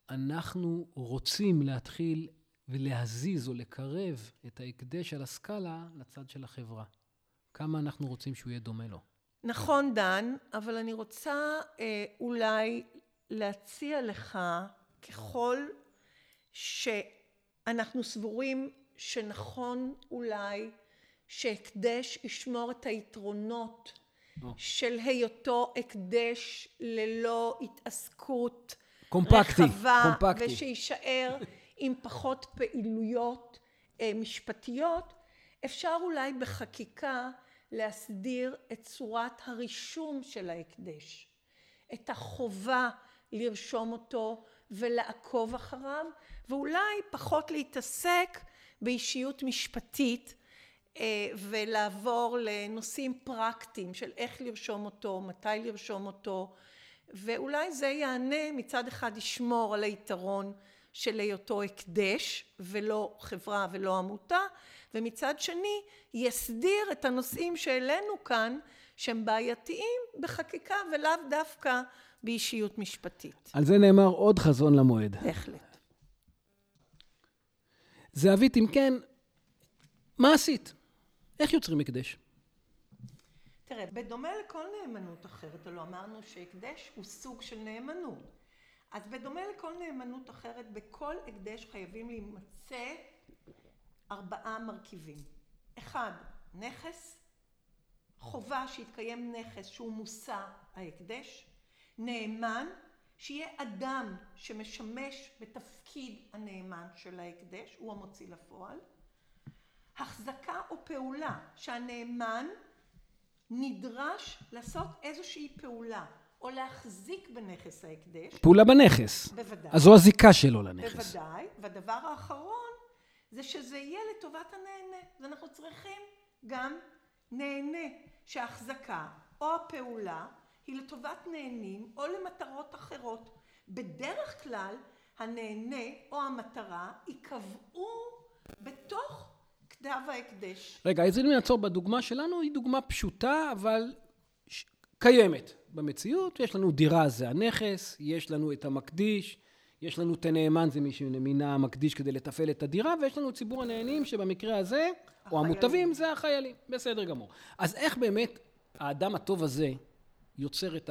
אנחנו רוצים להתחיל ולהזיז או לקרב את ההקדש על הסקאלה לצד של החברה. כמה אנחנו רוצים שהוא יהיה דומה לו. נכון, דן, אבל אני רוצה אה, אולי להציע לך, ככל שאנחנו סבורים שנכון אולי שהקדש ישמור את היתרונות oh. של היותו הקדש ללא התעסקות קומפקטי, רחבה, קומפקטי. ושיישאר עם פחות פעילויות אה, משפטיות, אפשר אולי בחקיקה להסדיר את צורת הרישום של ההקדש, את החובה לרשום אותו ולעקוב אחריו, ואולי פחות להתעסק באישיות משפטית ולעבור לנושאים פרקטיים של איך לרשום אותו, מתי לרשום אותו, ואולי זה יענה מצד אחד ישמור על היתרון של היותו הקדש ולא חברה ולא עמותה, ומצד שני יסדיר את הנושאים שהעלינו כאן שהם בעייתיים בחקיקה ולאו דווקא באישיות משפטית. על זה נאמר עוד חזון למועד. בהחלט. זהבית, אם כן, מה עשית? איך יוצרים הקדש? תראה, בדומה לכל נאמנות אחרת, הלוא אמרנו שהקדש הוא סוג של נאמנות. אז בדומה לכל נאמנות אחרת, בכל הקדש חייבים להימצא ארבעה מרכיבים. אחד, נכס, חובה שיתקיים נכס שהוא מושא ההקדש, נאמן, שיהיה אדם שמשמש בתפקיד הנאמן של ההקדש, הוא המוציא לפועל, החזקה או פעולה שהנאמן נדרש לעשות איזושהי פעולה או להחזיק בנכס ההקדש. פעולה בנכס. בוודאי. אז זו הזיקה שלו לנכס. בוודאי. והדבר האחרון זה שזה יהיה לטובת הנהנה. אז אנחנו צריכים גם נהנה שההחזקה או הפעולה היא לטובת נהנים או למטרות אחרות. בדרך כלל הנהנה או המטרה ייקבעו בתוך כתב ההקדש. רגע, אז אם נעצור בדוגמה שלנו, היא דוגמה פשוטה, אבל ש... קיימת במציאות. יש לנו דירה זה הנכס, יש לנו את המקדיש, יש לנו את הנאמן, זה מי שמינה המקדיש כדי לתפעל את הדירה, ויש לנו ציבור הנהנים, שבמקרה הזה, או החיילים. המוטבים, זה החיילים. בסדר גמור. אז איך באמת האדם הטוב הזה יוצר את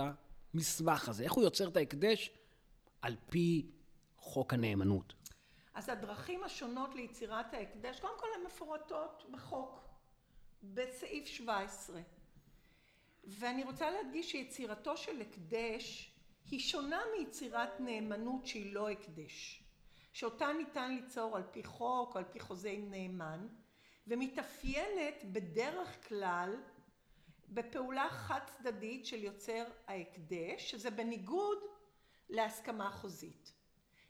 המסמך הזה? איך הוא יוצר את ההקדש? על פי חוק הנאמנות. אז הדרכים השונות ליצירת ההקדש, קודם כל הן מפורטות בחוק, בסעיף 17. ואני רוצה להדגיש שיצירתו של הקדש היא שונה מיצירת נאמנות שהיא לא הקדש, שאותה ניתן ליצור על פי חוק על פי חוזה עם נאמן, ומתאפיינת בדרך כלל בפעולה חד צדדית של יוצר ההקדש, שזה בניגוד להסכמה חוזית.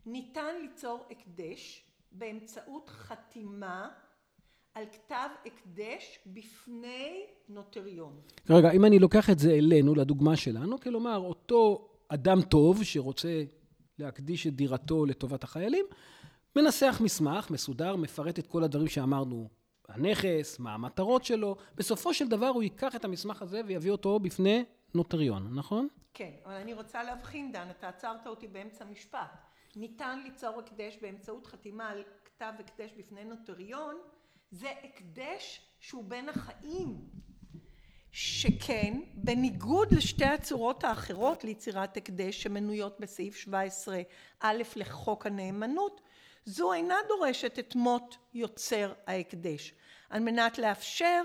ניתן ליצור הקדש באמצעות חתימה על כתב הקדש בפני נוטריון. רגע, אם אני לוקח את זה אלינו, לדוגמה שלנו, כלומר, אותו אדם טוב שרוצה להקדיש את דירתו לטובת החיילים, מנסח מסמך מסודר, מפרט את כל הדברים שאמרנו, הנכס, מה המטרות שלו, בסופו של דבר הוא ייקח את המסמך הזה ויביא אותו בפני נוטריון, נכון? כן, אבל אני רוצה להבחין, דן, אתה עצרת אותי באמצע משפט. ניתן ליצור הקדש באמצעות חתימה על כתב הקדש בפני נוטריון, זה הקדש שהוא בין החיים. שכן, בניגוד לשתי הצורות האחרות ליצירת הקדש שמנויות בסעיף 17 א' לחוק הנאמנות, זו אינה דורשת את מות יוצר ההקדש, על מנת לאפשר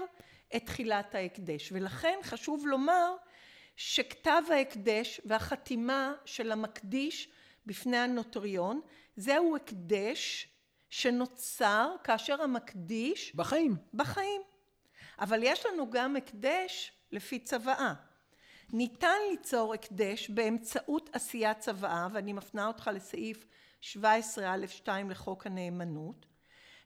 את תחילת ההקדש. ולכן חשוב לומר שכתב ההקדש והחתימה של המקדיש בפני הנוטריון, זהו הקדש שנוצר כאשר המקדיש בחיים. בחיים. אבל יש לנו גם הקדש לפי צוואה. ניתן ליצור הקדש באמצעות עשיית צוואה, ואני מפנה אותך לסעיף 17א2 לחוק הנאמנות,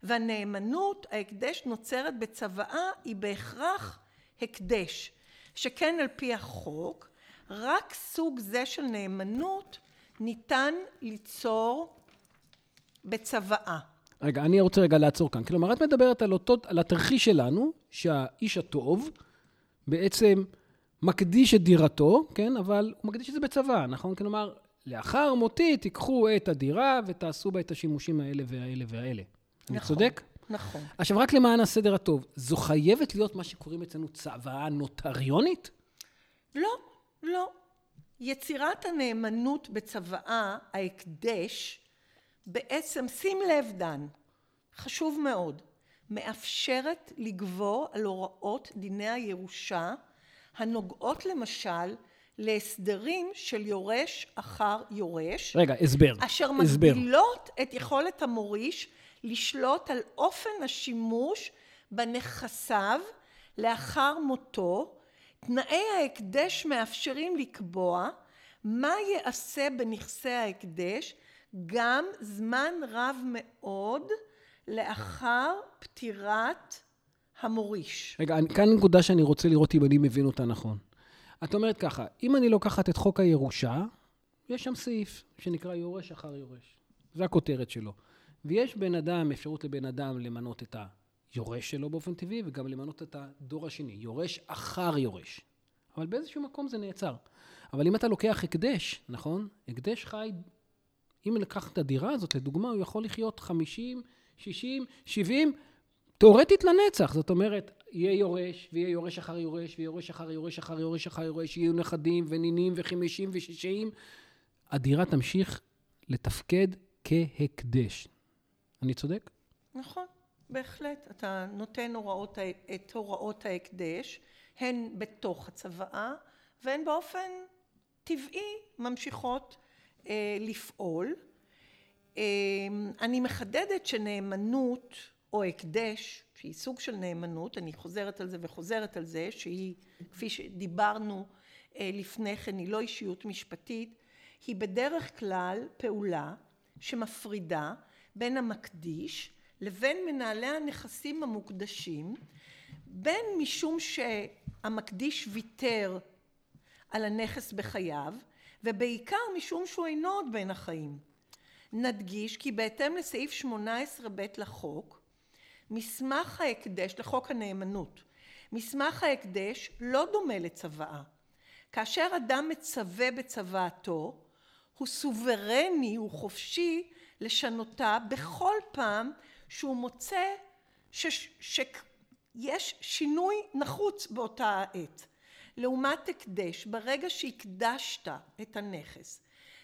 והנאמנות, ההקדש נוצרת בצוואה, היא בהכרח הקדש, שכן על פי החוק, רק סוג זה של נאמנות ניתן ליצור בצוואה. רגע, אני רוצה רגע לעצור כאן. כלומר, את מדברת על, אותו, על התרחיש שלנו, שהאיש הטוב בעצם מקדיש את דירתו, כן? אבל הוא מקדיש את זה בצבא, נכון? כלומר, לאחר מותי תיקחו את הדירה ותעשו בה את השימושים האלה והאלה והאלה. אני נכון. צודק? נכון. עכשיו, רק למען הסדר הטוב, זו חייבת להיות מה שקוראים אצלנו צוואה נוטריונית? לא, לא. יצירת הנאמנות בצוואה, ההקדש, בעצם, שים לב דן, חשוב מאוד, מאפשרת לגבור על הוראות דיני הירושה הנוגעות למשל להסדרים של יורש אחר יורש. רגע, הסבר. אשר הסבר. מגבילות את יכולת המוריש לשלוט על אופן השימוש בנכסיו לאחר מותו. תנאי ההקדש מאפשרים לקבוע מה ייעשה בנכסי ההקדש גם זמן רב מאוד לאחר פטירת המוריש. רגע, כאן נקודה שאני רוצה לראות אם אני מבין אותה נכון. את אומרת ככה, אם אני לוקחת את חוק הירושה, יש שם סעיף שנקרא יורש אחר יורש. זו הכותרת שלו. ויש בן אדם, אפשרות לבן אדם למנות את היורש שלו באופן טבעי, וגם למנות את הדור השני, יורש אחר יורש. אבל באיזשהו מקום זה נעצר. אבל אם אתה לוקח הקדש, נכון? הקדש חי, אם לקחת את הדירה הזאת, לדוגמה, הוא יכול לחיות 50, 60, 70, תאורטית לנצח. זאת אומרת, יהיה יורש, ויהיה יורש אחר יורש, ויהיה יורש אחר יורש אחר יורש אחר יורש, יהיו נכדים ונינים וחמישים ושישים. הדירה תמשיך לתפקד כהקדש. אני צודק? נכון, בהחלט. אתה נותן הוראות, את הוראות ההקדש, הן בתוך הצוואה, והן באופן טבעי ממשיכות אה, לפעול. אה, אני מחדדת שנאמנות או הקדש, שהיא סוג של נאמנות, אני חוזרת על זה וחוזרת על זה, שהיא, כפי שדיברנו אה, לפני כן, היא לא אישיות משפטית, היא בדרך כלל פעולה שמפרידה בין המקדיש לבין מנהלי הנכסים המוקדשים, בין משום שהמקדיש ויתר על הנכס בחייו, ובעיקר משום שהוא אינו עוד בין החיים. נדגיש כי בהתאם לסעיף 18ב לחוק, מסמך ההקדש, לחוק הנאמנות, מסמך ההקדש לא דומה לצוואה. כאשר אדם מצווה בצוואתו, הוא סוברני, הוא חופשי לשנותה בכל פעם שהוא מוצא שיש שינוי נחוץ באותה העת. לעומת הקדש, ברגע שהקדשת את הנכס,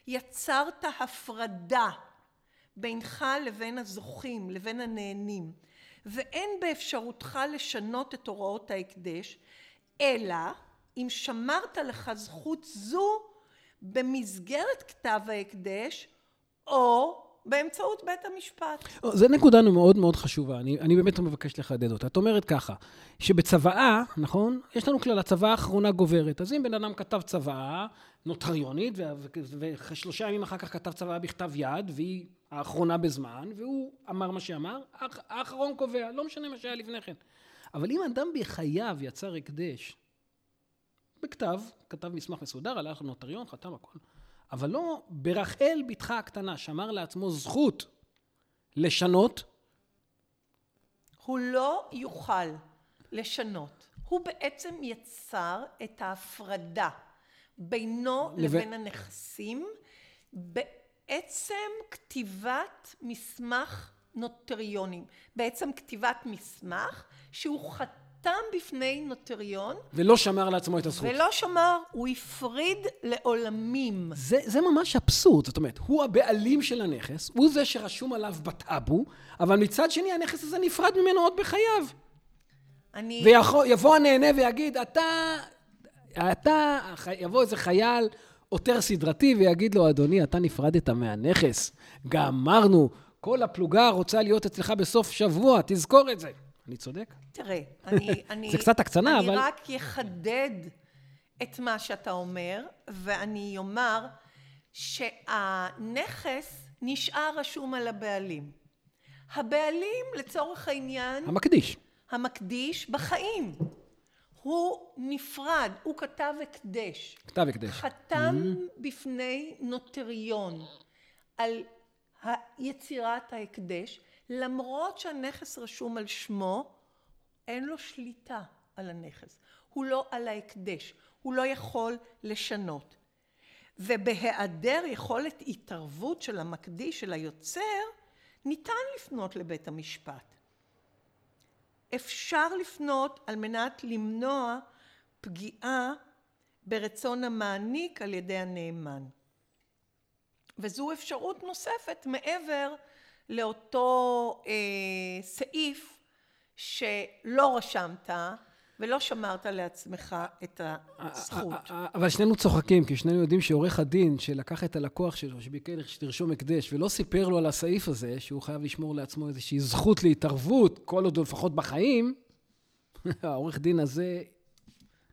יצרת הפרדה בינך לבין הזוכים, לבין הנהנים, ואין באפשרותך לשנות את הוראות ההקדש, אלא אם שמרת לך זכות זו במסגרת כתב ההקדש או באמצעות בית המשפט. זו נקודה מאוד מאוד חשובה, אני, אני באמת מבקש לחדד אותה. את אומרת ככה, שבצוואה, נכון? יש לנו כלל, הצוואה האחרונה גוברת. אז אם בן אדם כתב צוואה נוטריונית, ושלושה ימים אחר כך כתב צוואה בכתב יד, והיא האחרונה בזמן, והוא אמר מה שאמר, האחרון קובע, לא משנה מה שהיה לפני כן. אבל אם אדם בחייו יצר הקדש, בכתב, כתב מסמך מסודר, הלך לנוטריון, חתם הכל. אבל לא ברחל בתך הקטנה, שמר לעצמו זכות לשנות. הוא לא יוכל לשנות. הוא בעצם יצר את ההפרדה בינו לב... לבין הנכסים בעצם כתיבת מסמך נוטריונים. בעצם כתיבת מסמך שהוא חתם חתם בפני נוטריון. ולא שמר לעצמו את הזכות. ולא שמר, הוא הפריד לעולמים. זה, זה ממש אבסורד, זאת אומרת, הוא הבעלים של הנכס, הוא זה שרשום עליו בטאבו, אבל מצד שני הנכס הזה נפרד ממנו עוד בחייו. אני... ויבוא הנהנה ויגיד, אתה, אתה, יבוא איזה חייל עותר סדרתי ויגיד לו, אדוני, אתה נפרדת מהנכס. גמרנו, כל הפלוגה רוצה להיות אצלך בסוף שבוע, תזכור את זה. אני צודק? תראה, אני... אני זה קצת הקצנה, אני אבל... אני רק אחדד את מה שאתה אומר, ואני אומר שהנכס נשאר רשום על הבעלים. הבעלים, לצורך העניין... המקדיש. המקדיש בחיים. הוא נפרד, הוא כתב הקדש. כתב הקדש. חתם mm-hmm. בפני נוטריון על יצירת ההקדש, למרות שהנכס רשום על שמו, אין לו שליטה על הנכס. הוא לא על ההקדש, הוא לא יכול לשנות. ובהיעדר יכולת התערבות של המקדיש, של היוצר, ניתן לפנות לבית המשפט. אפשר לפנות על מנת למנוע פגיעה ברצון המעניק על ידי הנאמן. וזו אפשרות נוספת מעבר לאותו אה, סעיף שלא רשמת ולא שמרת לעצמך את הזכות. אבל שנינו צוחקים, כי שנינו יודעים שעורך הדין שלקח את הלקוח שלו, שביקש שתרשום הקדש, ולא סיפר לו על הסעיף הזה, שהוא חייב לשמור לעצמו איזושהי זכות להתערבות, כל עוד הוא לפחות בחיים, העורך דין הזה...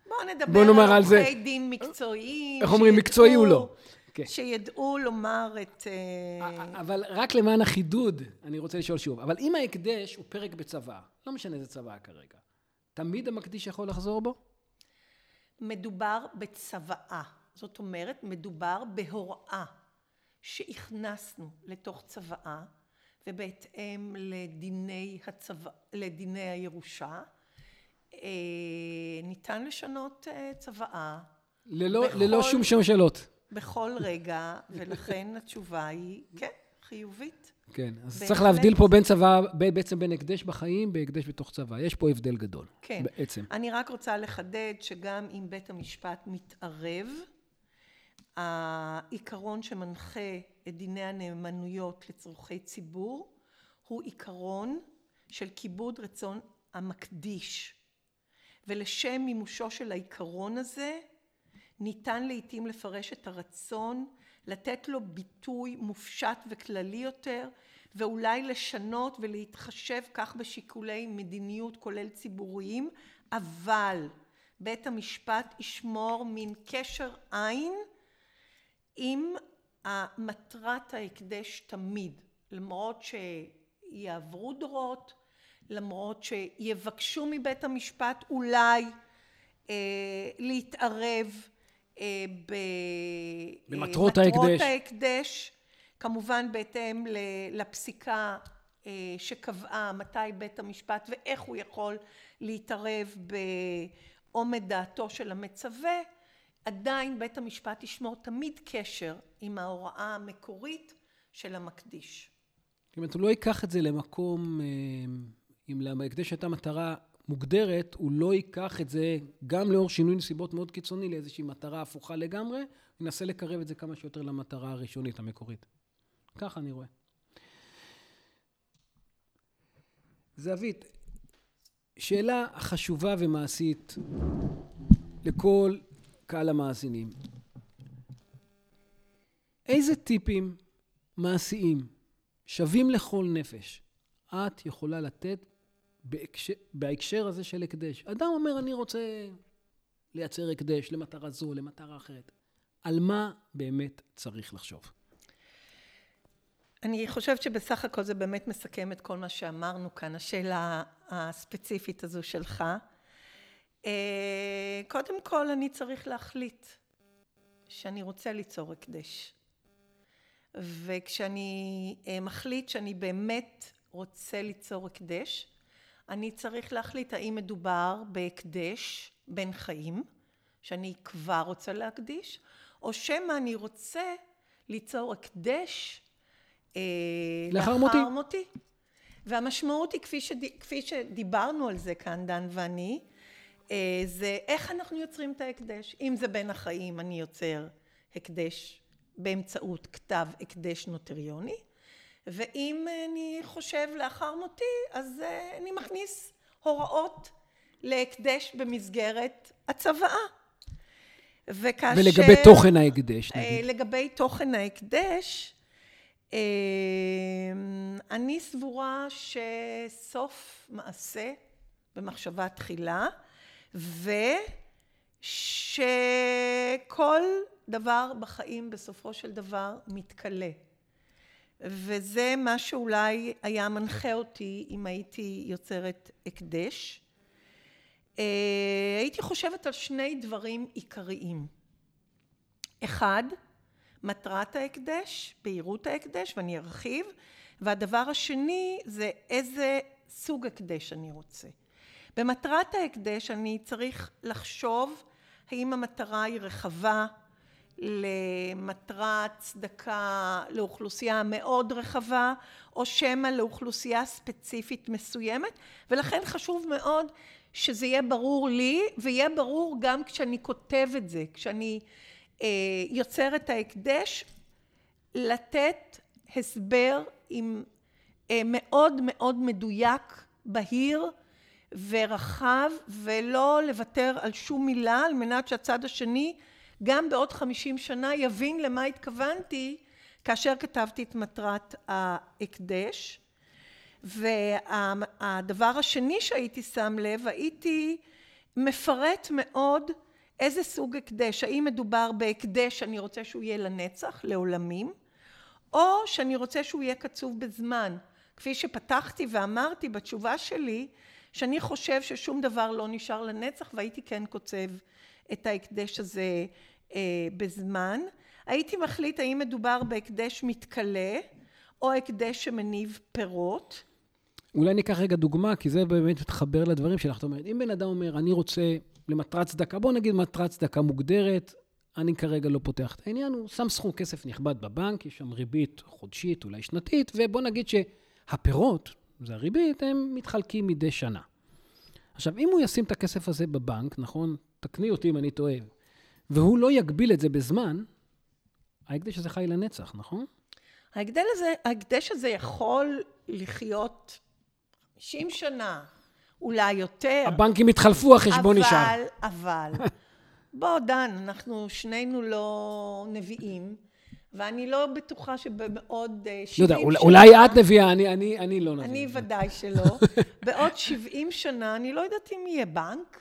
בואו נדבר בוא על עורכי דין מקצועיים. איך אומרים, מקצועי הוא לא. כן. שידעו לומר את... אה, אבל רק למען החידוד, אני רוצה לשאול שוב, אבל אם ההקדש הוא פרק בצבא, לא משנה איזה צבא כרגע, תמיד המקדיש יכול לחזור בו? מדובר בצוואה. זאת אומרת, מדובר בהוראה שהכנסנו לתוך צוואה, ובהתאם לדיני, הצבא, לדיני הירושה, אה, ניתן לשנות אה, צוואה. ללא, בכל... ללא שום שם שאלות. בכל רגע, ולכן התשובה היא כן, חיובית. כן, אז בהחלט. צריך להבדיל פה בין צבא, בעצם בין הקדש בחיים, בהקדש בתוך צבא. יש פה הבדל גדול. כן. בעצם. אני רק רוצה לחדד שגם אם בית המשפט מתערב, העיקרון שמנחה את דיני הנאמנויות לצורכי ציבור, הוא עיקרון של כיבוד רצון המקדיש. ולשם מימושו של העיקרון הזה, ניתן לעתים לפרש את הרצון, לתת לו ביטוי מופשט וכללי יותר, ואולי לשנות ולהתחשב כך בשיקולי מדיניות כולל ציבוריים, אבל בית המשפט ישמור מין קשר עין עם מטרת ההקדש תמיד, למרות שיעברו דורות, למרות שיבקשו מבית המשפט אולי אה, להתערב אה, במטרות ההקדש. ההקדש, כמובן בהתאם לפסיקה אה, שקבעה מתי בית המשפט ואיך הוא יכול להתערב בעומד דעתו של המצווה, עדיין בית המשפט ישמור תמיד קשר עם ההוראה המקורית של המקדיש. זאת אומרת, הוא לא ייקח את זה למקום, אה, אם להקדש הייתה מטרה מוגדרת, הוא לא ייקח את זה, גם לאור שינוי נסיבות מאוד קיצוני, לאיזושהי מטרה הפוכה לגמרי, ינסה לקרב את זה כמה שיותר למטרה הראשונית, המקורית. ככה אני רואה. זהבית, שאלה חשובה ומעשית לכל קהל המאזינים. איזה טיפים מעשיים שווים לכל נפש את יכולה לתת בהקשר, בהקשר הזה של הקדש? אדם אומר, אני רוצה לייצר הקדש למטרה זו, למטרה אחרת. על מה באמת צריך לחשוב? אני חושבת שבסך הכל זה באמת מסכם את כל מה שאמרנו כאן, השאלה הספציפית הזו שלך. אה, קודם כל אני צריך להחליט שאני רוצה ליצור הקדש. וכשאני אה, מחליט שאני באמת רוצה ליצור הקדש, אני צריך להחליט האם מדובר בהקדש בין חיים, שאני כבר רוצה להקדיש, או שמא אני רוצה ליצור הקדש אה, לאחר מותי. מותי. והמשמעות היא, כפי, שד... כפי שדיברנו על זה כאן, דן ואני, אה, זה איך אנחנו יוצרים את ההקדש. אם זה בין החיים, אני יוצר הקדש באמצעות כתב הקדש נוטריוני, ואם אני חושב לאחר מותי, אז אה, אני מכניס הוראות להקדש במסגרת הצוואה. וכאשר... ולגבי תוכן ההקדש, נגיד. לגבי תוכן ההקדש, אני סבורה שסוף מעשה במחשבה תחילה, ושכל דבר בחיים בסופו של דבר מתכלה. וזה מה שאולי היה מנחה אותי אם הייתי יוצרת הקדש. הייתי חושבת על שני דברים עיקריים. אחד, מטרת ההקדש, בהירות ההקדש, ואני ארחיב, והדבר השני זה איזה סוג הקדש אני רוצה. במטרת ההקדש אני צריך לחשוב האם המטרה היא רחבה למטרת צדקה לאוכלוסייה מאוד רחבה, או שמא לאוכלוסייה ספציפית מסוימת, ולכן חשוב מאוד שזה יהיה ברור לי, ויהיה ברור גם כשאני כותב את זה, כשאני אה, יוצר את ההקדש, לתת הסבר עם אה, מאוד מאוד מדויק, בהיר ורחב, ולא לוותר על שום מילה על מנת שהצד השני גם בעוד חמישים שנה יבין למה התכוונתי כאשר כתבתי את מטרת ההקדש. והדבר השני שהייתי שם לב, הייתי מפרט מאוד איזה סוג הקדש, האם מדובר בהקדש שאני רוצה שהוא יהיה לנצח, לעולמים, או שאני רוצה שהוא יהיה קצוב בזמן. כפי שפתחתי ואמרתי בתשובה שלי, שאני חושב ששום דבר לא נשאר לנצח והייתי כן קוצב את ההקדש הזה בזמן. הייתי מחליט האם מדובר בהקדש מתכלה או הקדש שמניב פירות. אולי ניקח רגע דוגמה, כי זה באמת מתחבר לדברים שלך. זאת אומרת, אם בן אדם אומר, אני רוצה למטרת צדקה, בוא נגיד מטרת צדקה מוגדרת, אני כרגע לא פותח את העניין, הוא שם סכום כסף נכבד בבנק, יש שם ריבית חודשית, אולי שנתית, ובוא נגיד שהפירות, זה הריבית, הם מתחלקים מדי שנה. עכשיו, אם הוא ישים את הכסף הזה בבנק, נכון? תקני אותי אם אני טועה, והוא לא יגביל את זה בזמן, ההקדש הזה חי לנצח, נכון? ההקדש הזה, ההקדש הזה יכול לחיות 50 שנה, אולי יותר. הבנקים התחלפו, החשבון נשאר. אבל, אבל, בוא דן, אנחנו שנינו לא נביאים, ואני לא בטוחה שבעוד 70 לא שנה... יודע, אולי את נביאה, אני, אני, אני לא נביא. אני ודאי שלא. בעוד 70 שנה, אני לא יודעת אם יהיה בנק,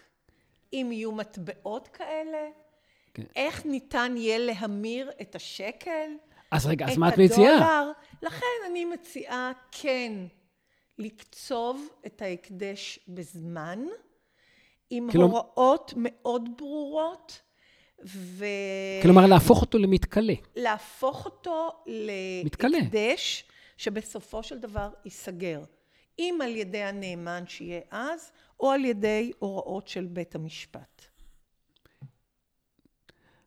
אם יהיו מטבעות כאלה, כן. איך ניתן יהיה להמיר את השקל, אז רגע, אז מה את מציעה? את הדולר. לכן אני מציעה כן לקצוב את ההקדש בזמן, עם כלומר, הוראות מאוד ברורות, ו... כלומר, להפוך אותו למתכלה. להפוך אותו להקדש, שבסופו של דבר ייסגר. אם על ידי הנאמן שיהיה אז, או על ידי הוראות של בית המשפט.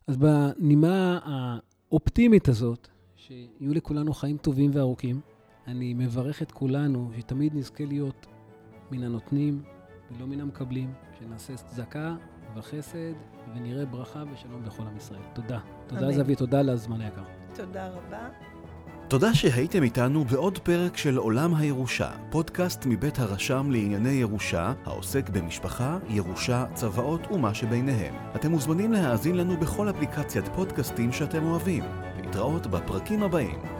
אז בנימה האופטימית הזאת, שיהיו לכולנו חיים טובים וארוכים, אני מברך את כולנו שתמיד נזכה להיות מן הנותנים ולא מן המקבלים, שנעשה צדקה וחסד ונראה ברכה ושלום בכל עם ישראל. תודה. תודה זבי, תודה על הזמן היקר. תודה רבה. תודה שהייתם איתנו בעוד פרק של עולם הירושה, פודקאסט מבית הרשם לענייני ירושה, העוסק במשפחה, ירושה, צוואות ומה שביניהם. אתם מוזמנים להאזין לנו בכל אפליקציית פודקאסטים שאתם אוהבים. להתראות בפרקים הבאים.